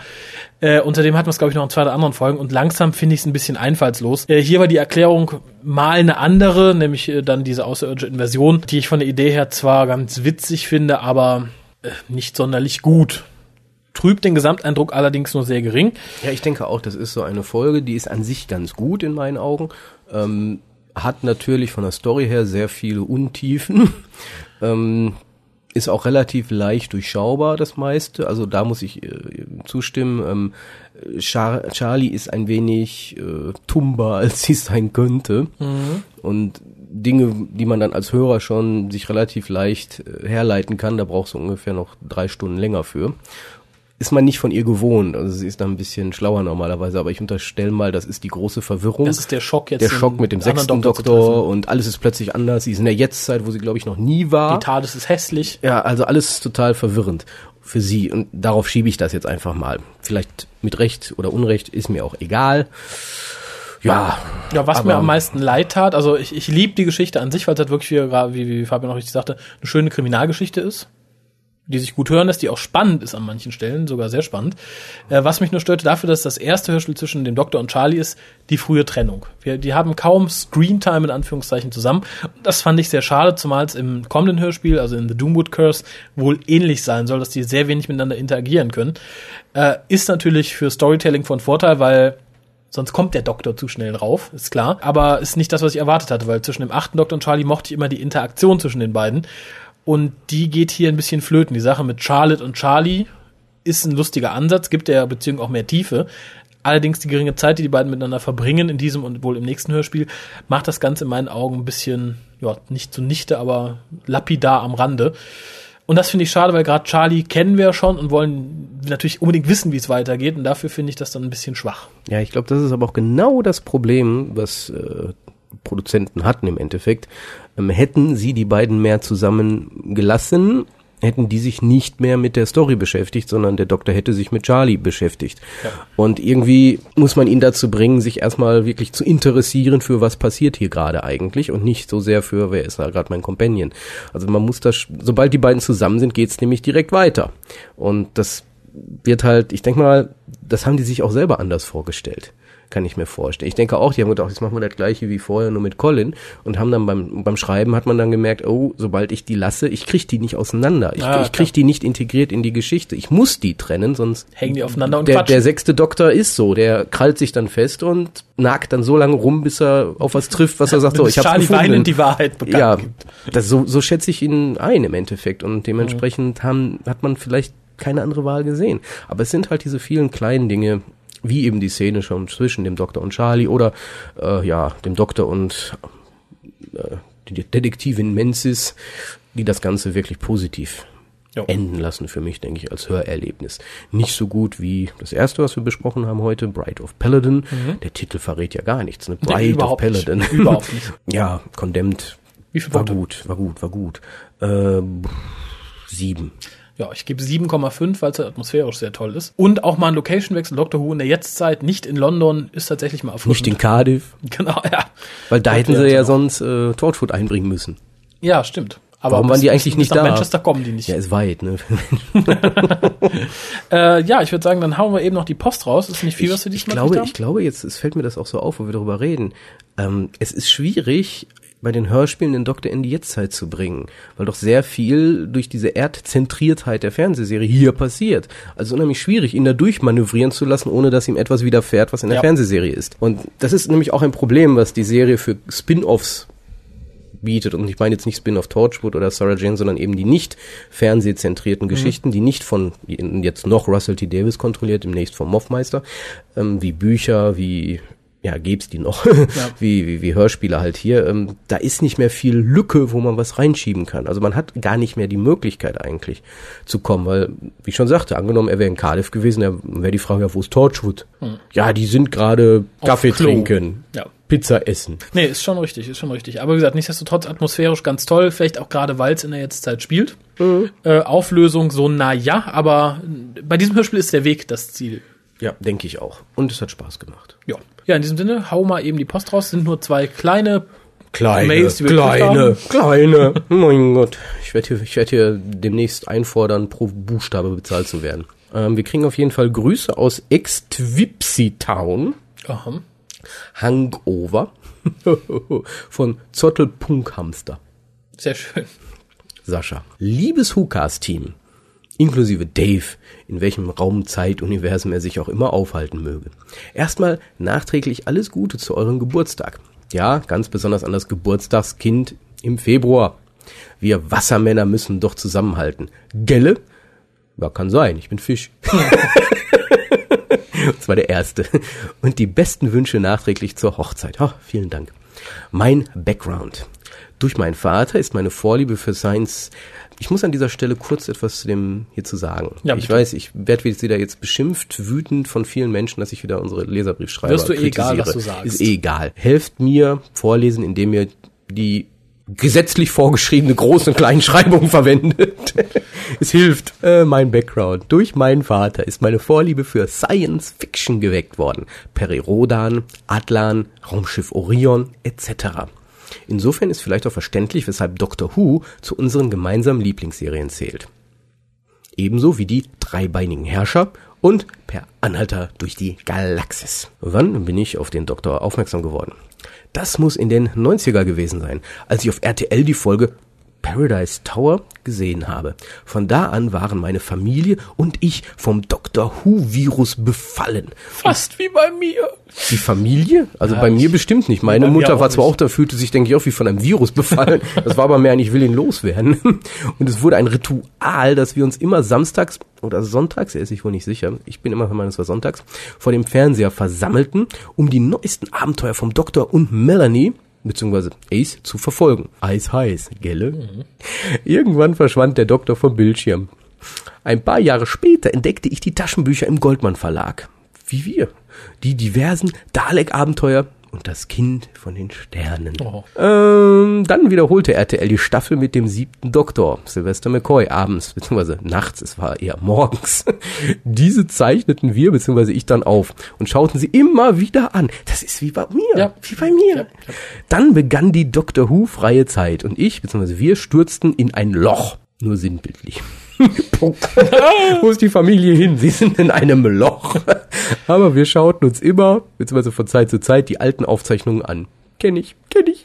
Äh, unter hatten wir es, glaube ich, noch in zwei oder anderen Folgen und langsam finde ich es ein bisschen einfallslos. Äh, hier war die Erklärung mal eine andere, nämlich äh, dann diese außerirdische Inversion, die ich von der Idee her zwar ganz witzig finde, aber nicht sonderlich gut. Trübt den Gesamteindruck allerdings nur sehr gering. Ja, ich denke auch, das ist so eine Folge, die ist an sich ganz gut in meinen Augen. Ähm, hat natürlich von der Story her sehr viele Untiefen. ähm, ist auch relativ leicht durchschaubar, das meiste. Also da muss ich äh, zustimmen. Ähm, Char Charlie ist ein wenig äh, tumber, als sie sein könnte. Mhm. Und Dinge, die man dann als Hörer schon sich relativ leicht äh, herleiten kann, da brauchst du ungefähr noch drei Stunden länger für. Ist man nicht von ihr gewohnt. Also sie ist da ein bisschen schlauer normalerweise, aber ich unterstelle mal, das ist die große Verwirrung. Das ist der Schock jetzt. Der Schock mit dem sechsten Doktor, und alles ist plötzlich anders. Sie ist in der Jetztzeit, wo sie, glaube ich, noch nie war. Die Tat ist hässlich. Ja, also alles total verwirrend für sie. Und darauf schiebe ich das jetzt einfach mal. Vielleicht mit Recht oder Unrecht ist mir auch egal. Ja. Ja, was mir am meisten leid tat, also ich, ich liebe die Geschichte an sich, weil es halt wirklich, wie, wie, wie Fabian auch richtig sagte, eine schöne Kriminalgeschichte ist die sich gut hören lässt, die auch spannend ist an manchen Stellen, sogar sehr spannend. Äh, was mich nur störte dafür, dass das erste Hörspiel zwischen dem Doktor und Charlie ist, die frühe Trennung. Wir, die haben kaum Screentime in Anführungszeichen zusammen. Das fand ich sehr schade, zumal es im kommenden Hörspiel, also in The Doomwood Curse, wohl ähnlich sein soll, dass die sehr wenig miteinander interagieren können. Äh, ist natürlich für Storytelling von Vorteil, weil Sonst kommt der Doktor zu schnell drauf, ist klar. Aber ist nicht das, was ich erwartet hatte, weil zwischen dem achten Doktor und Charlie mochte ich immer die Interaktion zwischen den beiden. Und die geht hier ein bisschen flöten. Die Sache mit Charlotte und Charlie ist ein lustiger Ansatz, gibt der Beziehung auch mehr Tiefe. Allerdings die geringe Zeit, die die beiden miteinander verbringen, in diesem und wohl im nächsten Hörspiel, macht das Ganze in meinen Augen ein bisschen, ja, nicht zunichte, aber lapidar am Rande. Und das finde ich schade, weil gerade Charlie kennen wir schon und wollen natürlich unbedingt wissen, wie es weitergeht. Und dafür finde ich das dann ein bisschen schwach. Ja, ich glaube, das ist aber auch genau das Problem, was äh, Produzenten hatten im Endeffekt. Ähm, hätten sie die beiden mehr zusammen gelassen, hätten die sich nicht mehr mit der Story beschäftigt, sondern der Doktor hätte sich mit Charlie beschäftigt. Ja. Und irgendwie muss man ihn dazu bringen, sich erstmal wirklich zu interessieren für was passiert hier gerade eigentlich und nicht so sehr für, wer ist da gerade mein Companion. Also man muss das, sobald die beiden zusammen sind, geht's nämlich direkt weiter. Und das wird halt, ich denke mal, das haben die sich auch selber anders vorgestellt kann ich mir vorstellen. Ich denke auch, die haben gedacht, jetzt machen wir das gleiche wie vorher, nur mit Colin und haben dann beim, beim Schreiben hat man dann gemerkt, oh, sobald ich die lasse, ich kriege die nicht auseinander. Ich, ah, ich kriege die nicht integriert in die Geschichte. Ich muss die trennen, sonst hängen die aufeinander und der, quatschen. der sechste Doktor ist so, der krallt sich dann fest und nagt dann so lange rum, bis er auf was trifft, was er sagt. So, ich habe gefunden. die Wahrheit bekannt ja, Das, so, so schätze ich ihn ein im Endeffekt und dementsprechend mhm. haben, hat man vielleicht keine andere Wahl gesehen. Aber es sind halt diese vielen kleinen Dinge, wie eben die Szene schon zwischen dem Doktor und Charlie oder äh, ja dem Doktor und äh, die Detektivin Menzies, die das Ganze wirklich positiv jo. enden lassen für mich, denke ich, als Hörerlebnis. Nicht so gut wie das erste, was wir besprochen haben heute, Bride of Paladin. Mhm. Der Titel verrät ja gar nichts. Ne? Bride nee, of Paladin. Nicht. Überhaupt nicht. ja, Condemned. Wie viel war gut, war gut, war gut. Äh, sieben. Ja, ich gebe 7,5, weil es halt atmosphärisch sehr toll ist. Und auch mal ein Location-Wechsel. Doctor Who in der Jetztzeit, nicht in London, ist tatsächlich mal erfrischend. Nicht in Cardiff. Genau, ja. Weil da hätten sie ja sonst äh, Torchwood einbringen müssen. Ja, stimmt. Aber Warum waren die eigentlich nicht da? Manchester kommen die nicht. Ja, ist weit, ne? äh, ja, ich würde sagen, dann hauen wir eben noch die Post raus. Ist nicht viel, ich, was wir diesmal Ich glaube, ich glaube jetzt, es fällt mir das auch so auf, wo wir darüber reden. Ähm, es ist schwierig, bei den Hörspielen den Doktor in die Jetztzeit zu bringen, weil doch sehr viel durch diese Erdzentriertheit der Fernsehserie hier passiert. Also unheimlich schwierig, ihn da durchmanövrieren zu lassen, ohne dass ihm etwas widerfährt, was in der Ja. Fernsehserie ist. Und das ist nämlich auch ein Problem, was die Serie für Spin-offs bietet. Und ich meine jetzt nicht Spin-off Torchwood oder Sarah Jane, sondern eben die nicht fernsehzentrierten Geschichten, die nicht von jetzt noch Russell T. Davis kontrolliert, demnächst vom Moffmeister, ähm, wie Bücher, wie ja, gäb's die noch, wie, wie, wie Hörspiele halt hier, ähm, da ist nicht mehr viel Lücke, wo man was reinschieben kann. Also man hat gar nicht mehr die Möglichkeit eigentlich zu kommen, weil, wie ich schon sagte, angenommen, er wäre in Cardiff gewesen, dann wäre die Frage, ja, wo ist Torchwood? Hm. Ja, die sind gerade Kaffee Klo. trinken, Ja. Pizza essen. Nee, ist schon richtig, ist schon richtig. Aber wie gesagt, nichtsdestotrotz atmosphärisch ganz toll, vielleicht auch gerade, weil es in der Jetztzeit spielt. Äh, Auflösung so, na ja, aber bei diesem Hörspiel ist der Weg das Ziel. Ja, denke ich auch. Und es hat Spaß gemacht. Ja. Ja, in diesem Sinne, hau mal eben die Post raus. Sind nur zwei kleine Kleine, Mails, die wir kleine, kleine. mein Gott. Ich werde hier, ich werde hier demnächst einfordern, pro Buchstabe bezahlt zu werden. Ähm, wir kriegen auf jeden Fall Grüße aus Ex-Twipsy Town. Aha. Hangover. Von Zottelpunkhamster. Sehr schön. Sascha. Liebes Hukas-Team, inklusive Dave, in welchem Raum, Zeit, Universum er sich auch immer aufhalten möge. Erstmal nachträglich alles Gute zu eurem Geburtstag. Ja, ganz besonders an das Geburtstagskind im Februar. Wir Wassermänner müssen doch zusammenhalten. Gelle? Ja, kann sein, ich bin Fisch. Das war der erste. Und die besten Wünsche nachträglich zur Hochzeit. Ha, vielen Dank. Mein Background. Durch meinen Vater ist meine Vorliebe für Science. Ich muss an dieser Stelle kurz etwas zu dem hier zu sagen. Ja, ich bitte. weiß, ich werde wieder jetzt beschimpft, wütend von vielen Menschen, dass ich wieder unsere Leserbriefschreiber Wirst du eh egal, was du sagst. Ist eh egal. Helft mir vorlesen, indem ihr die gesetzlich vorgeschriebene Groß- und Kleinschreibung verwendet. es hilft. Äh, mein Background. Durch meinen Vater ist meine Vorliebe für Science Fiction geweckt worden. Perirodan, Atlan, Raumschiff Orion etc. Insofern ist vielleicht auch verständlich, weshalb Doctor Who zu unseren gemeinsamen Lieblingsserien zählt. Ebenso wie die dreibeinigen Herrscher und per Anhalter durch die Galaxis. Wann bin ich auf den Doktor aufmerksam geworden? Das muss in den 90er gewesen sein, als ich auf RTL die Folge Paradise Tower gesehen habe. Von da an waren meine Familie und ich vom Doctor Who Virus befallen. Fast wie bei mir. Die Familie? Also Ja, bei mir bestimmt nicht. Meine Mutter war zwar nicht. auch da, fühlte sich, denke ich, auch wie von einem Virus befallen. Das war aber mehr ein, ich will ihn loswerden. Und es wurde ein Ritual, dass wir uns immer samstags oder sonntags, er ist sich wohl nicht sicher, ich bin immer der Meinung, es war sonntags, vor dem Fernseher versammelten, um die neuesten Abenteuer vom Doktor und Melanie beziehungsweise Ace zu verfolgen. Eis heiß, gelle? Irgendwann verschwand der Doktor vom Bildschirm. Ein paar Jahre später entdeckte ich die Taschenbücher im Goldmann Verlag. Wie wir. Die diversen Dalek-Abenteuer und das Kind von den Sternen. Oh. Ähm, dann wiederholte RTL die Staffel mit dem siebten Doktor, Sylvester McCoy, abends, beziehungsweise nachts, es war eher morgens. Diese zeichneten wir, beziehungsweise ich dann auf und schauten sie immer wieder an. Das ist wie bei mir, wie bei mir. Dann begann die Doctor Who freie Zeit und ich, beziehungsweise wir, stürzten in ein Loch. Nur sinnbildlich. Punkt. Wo ist die Familie hin? Sie sind in einem Loch. Aber wir schauten uns immer, beziehungsweise von Zeit zu Zeit, die alten Aufzeichnungen an. Kenn ich, kenn ich.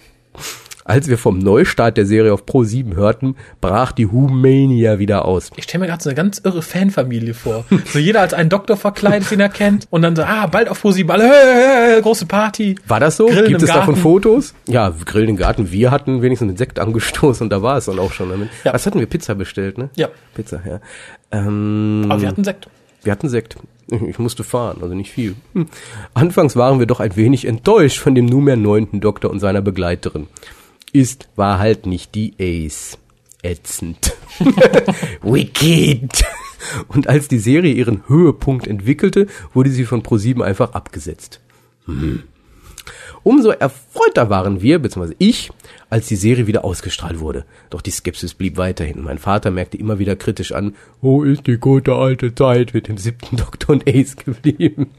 Als wir vom Neustart der Serie auf Pro 7 hörten, brach die Who-Mania wieder aus. Ich stelle mir gerade so eine ganz irre Fanfamilie vor. So jeder als einen Doktor verkleidet, den er kennt. Und dann so, ah, bald auf ProSieben, alle, hey, hey, große Party. War das so? Grillen Gibt es davon Garten. Fotos? Ja, Grillen im Garten. Wir hatten wenigstens einen Sekt angestoßen und da war es dann auch schon damit. Was hatten wir? Pizza bestellt, ne? Ja. Pizza, ja. Ähm, Aber wir hatten Sekt. Wir hatten Sekt. Ich musste fahren, also nicht viel. Hm. Anfangs waren wir doch ein wenig enttäuscht von dem nunmehr neunten Doktor und seiner Begleiterin. Ist, war halt nicht die Ace. Ätzend. Wicked. Und als die Serie ihren Höhepunkt entwickelte, wurde sie von ProSieben einfach abgesetzt. Hm. Umso erfreuter waren wir, beziehungsweise ich, als die Serie wieder ausgestrahlt wurde. Doch die Skepsis blieb weiterhin. Mein Vater merkte immer wieder kritisch an, wo ist die gute alte Zeit mit dem siebten Doktor und Ace geblieben?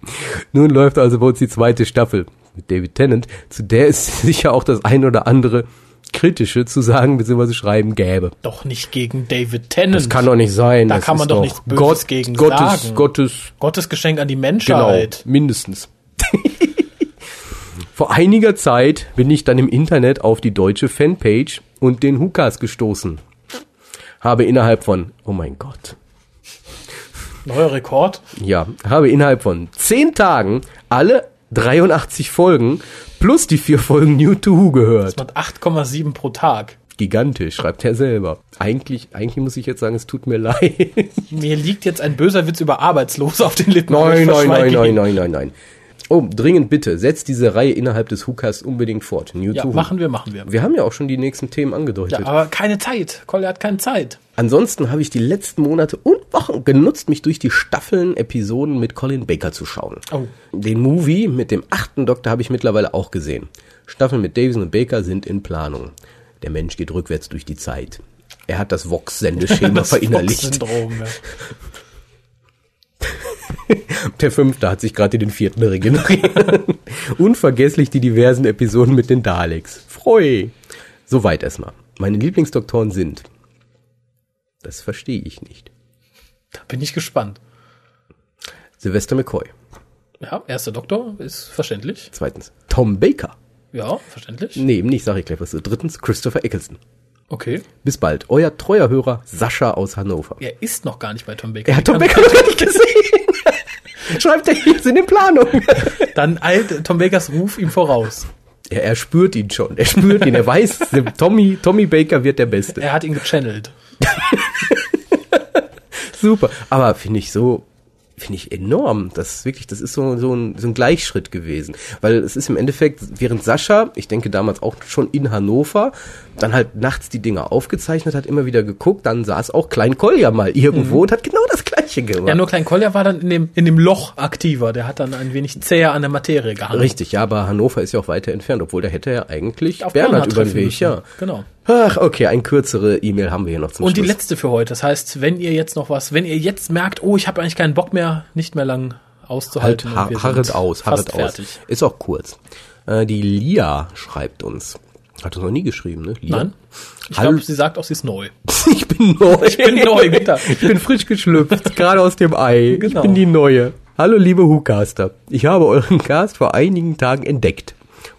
Nun läuft also bei uns die zweite Staffel mit David Tennant, zu der es sicher auch das ein oder andere kritische zu sagen bzw. schreiben gäbe. Doch nicht gegen David Tennant. Das kann doch nicht sein. Da das kann man doch nichts Böses Gott, gegen Gottes, sagen. Gottes Gottes Geschenk an die Genau, Menschheit. mindestens. Vor einiger Zeit bin ich dann im Internet auf die deutsche Fanpage und den Hukas gestoßen. Habe innerhalb von, oh mein Gott, Neuer Rekord. ja, habe innerhalb von 10 Tagen alle 83 Folgen plus die vier Folgen New to Who gehört. Das macht 8,7 pro Tag. Gigantisch, schreibt er selber. Eigentlich, eigentlich muss ich jetzt sagen, es tut mir leid. Mir liegt jetzt ein böser Witz über Arbeitslose auf den Lippen. Nein, nein, nein, nein, nein, nein, nein. Oh, dringend bitte, setzt diese Reihe innerhalb des Hookers unbedingt fort. New Ja, machen wir, machen wir. Wir haben ja auch schon die nächsten Themen angedeutet. Ja, aber keine Zeit. Kolja hat keine Zeit. Ansonsten habe ich die letzten Monate und Wochen genutzt, mich durch die Staffeln, Episoden mit Colin Baker zu schauen. Oh. Den Movie mit dem achten Doktor habe ich mittlerweile auch gesehen. Staffeln mit Davison und Baker sind in Planung. Der Mensch geht rückwärts durch die Zeit. Er hat das Vox-Sendeschema Das verinnerlicht. Fox-Syndrom, ja. Der fünfte hat sich gerade in den vierten regeneriert. Unvergesslich die diversen Episoden mit den Daleks. Freu. Soweit erstmal. Meine Lieblingsdoktoren sind. Das verstehe ich nicht. Da bin ich gespannt. Sylvester McCoy. Ja, erster Doktor ist verständlich. Zweitens. Tom Baker. Ja, verständlich. Nee, nicht, sag ich gleich was. Drittens. Christopher Eccleston. Okay. Bis bald. Euer treuer Hörer Sascha aus Hannover. Er ist noch gar nicht bei Tom Baker. Er hat Tom Baker noch nicht gesehen. Schreibt er jetzt in den Planungen. Dann eilt Tom Bakers Ruf ihm voraus. Er, er spürt ihn schon. Er spürt ihn. Er weiß, Tommy, Tommy Baker wird der Beste. Er hat ihn gechannelt. Super. Aber finde ich so, finde ich enorm. Das ist wirklich, das ist so, so, ein, so ein Gleichschritt gewesen. Weil es ist im Endeffekt, während Sascha, ich denke damals auch schon in Hannover, dann halt nachts die Dinger aufgezeichnet hat, immer wieder geguckt, dann saß auch Klein Kolja mal irgendwo Mhm. und hat genau das Gleiche gemacht. Ja, nur Klein Kolja war dann in dem, in dem Loch aktiver. Der hat dann ein wenig zäher an der Materie gehangen. Richtig, ja, aber Hannover ist ja auch weiter entfernt, obwohl da hätte er eigentlich Auf Bernhard Bernhard über den treffen Weg, müssen. ja. Genau. Ach, okay, ein kürzere E-Mail haben wir hier noch zum Und die Schluss. letzte für heute. Das heißt, wenn ihr jetzt noch was, wenn ihr jetzt merkt, oh, ich habe eigentlich keinen Bock mehr, nicht mehr lang halt auszuhalten. ha und wir harret aus, harret aus. fertig. Ist auch kurz. Äh, die Lia schreibt uns. Hat uns noch nie geschrieben, ne? Lia? Nein. Ich glaube, sie sagt auch, sie ist neu. Ich bin neu. Ich bin neu, Günther. Ich bin frisch geschlüpft, gerade aus dem Ei. Ich Genau. bin die Neue. Hallo liebe Hucaster. Ich habe euren Cast vor einigen Tagen entdeckt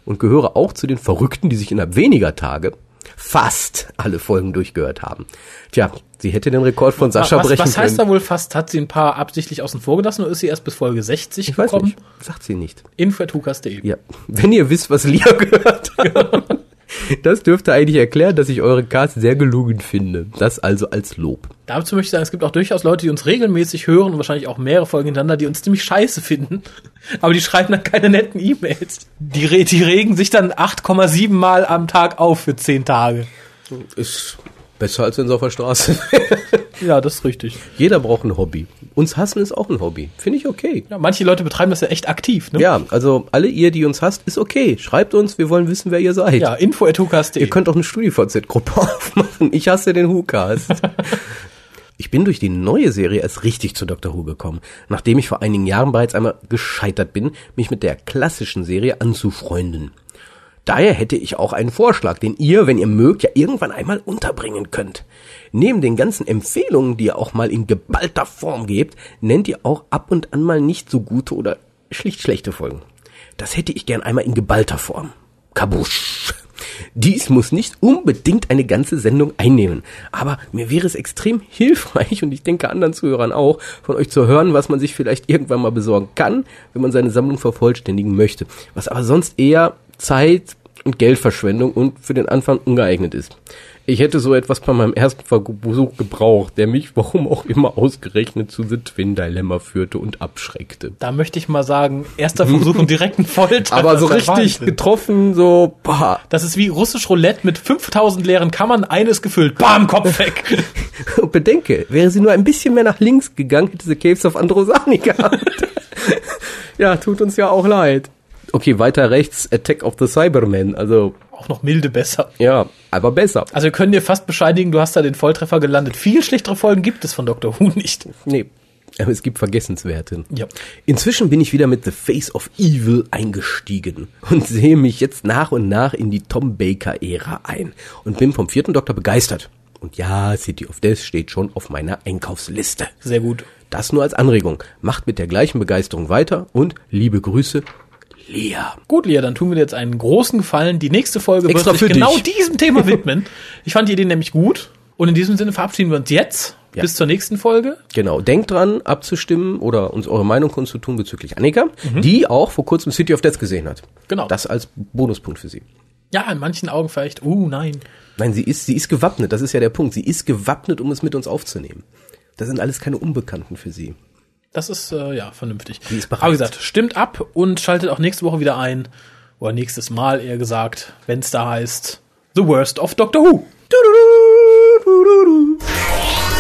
und gehöre auch zu den Verrückten, die sich innerhalb weniger Tage fast alle Folgen durchgehört haben. Tja, sie hätte den Rekord von Sascha was, brechen was heißt können. da wohl fast? Hat sie ein paar absichtlich außen vor gelassen oder ist sie erst bis Folge 60 Ich weiß gekommen? nicht. Sagt sie nicht. Info.hukas.de. Ja, wenn ihr wisst, was Lia gehört hat. Das dürfte eigentlich erklären, dass ich eure Cast sehr gelungen finde. Das also als Lob. Dazu möchte ich sagen, es gibt auch durchaus Leute, die uns regelmäßig hören und wahrscheinlich auch mehrere Folgen hintereinander, die uns ziemlich scheiße finden. Aber die schreiben dann keine netten E-Mails. Die, re die regen sich dann 8,7 Mal am Tag auf für 10 Tage. Ist besser als wenn sie auf der Straße Ja, das ist richtig. Jeder braucht ein Hobby. Uns hassen ist auch ein Hobby. Finde ich okay. Ja, manche Leute betreiben das ja echt aktiv, ne? Ja, also alle ihr, die uns hasst, ist okay. Schreibt uns, wir wollen wissen, wer ihr seid. Ja, info.hukas.de. Ihr könnt auch eine StudiVZ-Gruppe aufmachen. Ich hasse den WhoCast. Ich bin durch die neue Serie erst richtig zu Dr. Who gekommen, nachdem ich vor einigen Jahren bereits einmal gescheitert bin, mich mit der klassischen Serie anzufreunden. Daher hätte ich auch einen Vorschlag, den ihr, wenn ihr mögt, ja irgendwann einmal unterbringen könnt. Neben den ganzen Empfehlungen, die ihr auch mal in geballter Form gebt, nennt ihr auch ab und an mal nicht so gute oder schlicht schlechte Folgen. Das hätte ich gern einmal in geballter Form. Kabusch. Dies muss nicht unbedingt eine ganze Sendung einnehmen, aber mir wäre es extrem hilfreich und ich denke anderen Zuhörern auch, von euch zu hören, was man sich vielleicht irgendwann mal besorgen kann, wenn man seine Sammlung vervollständigen möchte, was aber sonst eher Zeit und Geldverschwendung und für den Anfang ungeeignet ist. Ich hätte so etwas bei meinem ersten Versuch gebraucht, der mich, warum auch immer, ausgerechnet zu The Twin Dilemma führte und abschreckte. Da möchte ich mal sagen, erster Versuch und direkten Folter. Aber so richtig getroffen, so, boah. Das ist wie russisch Roulette mit 5000 leeren Kammern, eines gefüllt. Bam, Kopf weg. Und bedenke, wäre sie nur ein bisschen mehr nach links gegangen, hätte sie Caves of Androsani gehabt. ja, tut uns ja auch leid. Okay, weiter rechts, Attack of the Cybermen, also, Auch noch milde besser. ja, aber besser. Also wir können dir fast bescheidigen, du hast da den Volltreffer gelandet. Viel schlechtere Folgen gibt es von Dr. Who nicht. Nee, aber es gibt Vergessenswerte. Ja. Inzwischen bin ich wieder mit The Face of Evil eingestiegen und sehe mich jetzt nach und nach in die Tom Baker-Ära ein und bin vom vierten Doktor begeistert. Und ja, City of Death steht schon auf meiner Einkaufsliste. Sehr gut. Das nur als Anregung. Macht mit der gleichen Begeisterung weiter und liebe Grüße, Lea. Gut, Lea, dann tun wir dir jetzt einen großen Gefallen. Die nächste Folge Extra wird sich für genau dich. diesem Thema widmen. Ich fand die Idee nämlich gut. Und in diesem Sinne verabschieden wir uns jetzt. Ja. Bis zur nächsten Folge. Genau, denkt dran, abzustimmen oder uns eure Meinung kundzutun bezüglich Annika, Mhm. die auch vor kurzem City of Death gesehen hat. Genau. Das als Bonuspunkt für sie. Ja, in manchen Augen vielleicht, uh, nein. Nein, sie ist, sie ist gewappnet, das ist ja der Punkt. Sie ist gewappnet, um es mit uns aufzunehmen. Das sind alles keine Unbekannten für sie das ist äh, ja vernünftig. Die ist bereit. Aber gesagt, stimmt ab und schaltet auch nächste Woche wieder ein. Oder nächstes Mal eher gesagt, wenn es da heißt The Worst of Doctor Who. Du, du, du, du, du, du.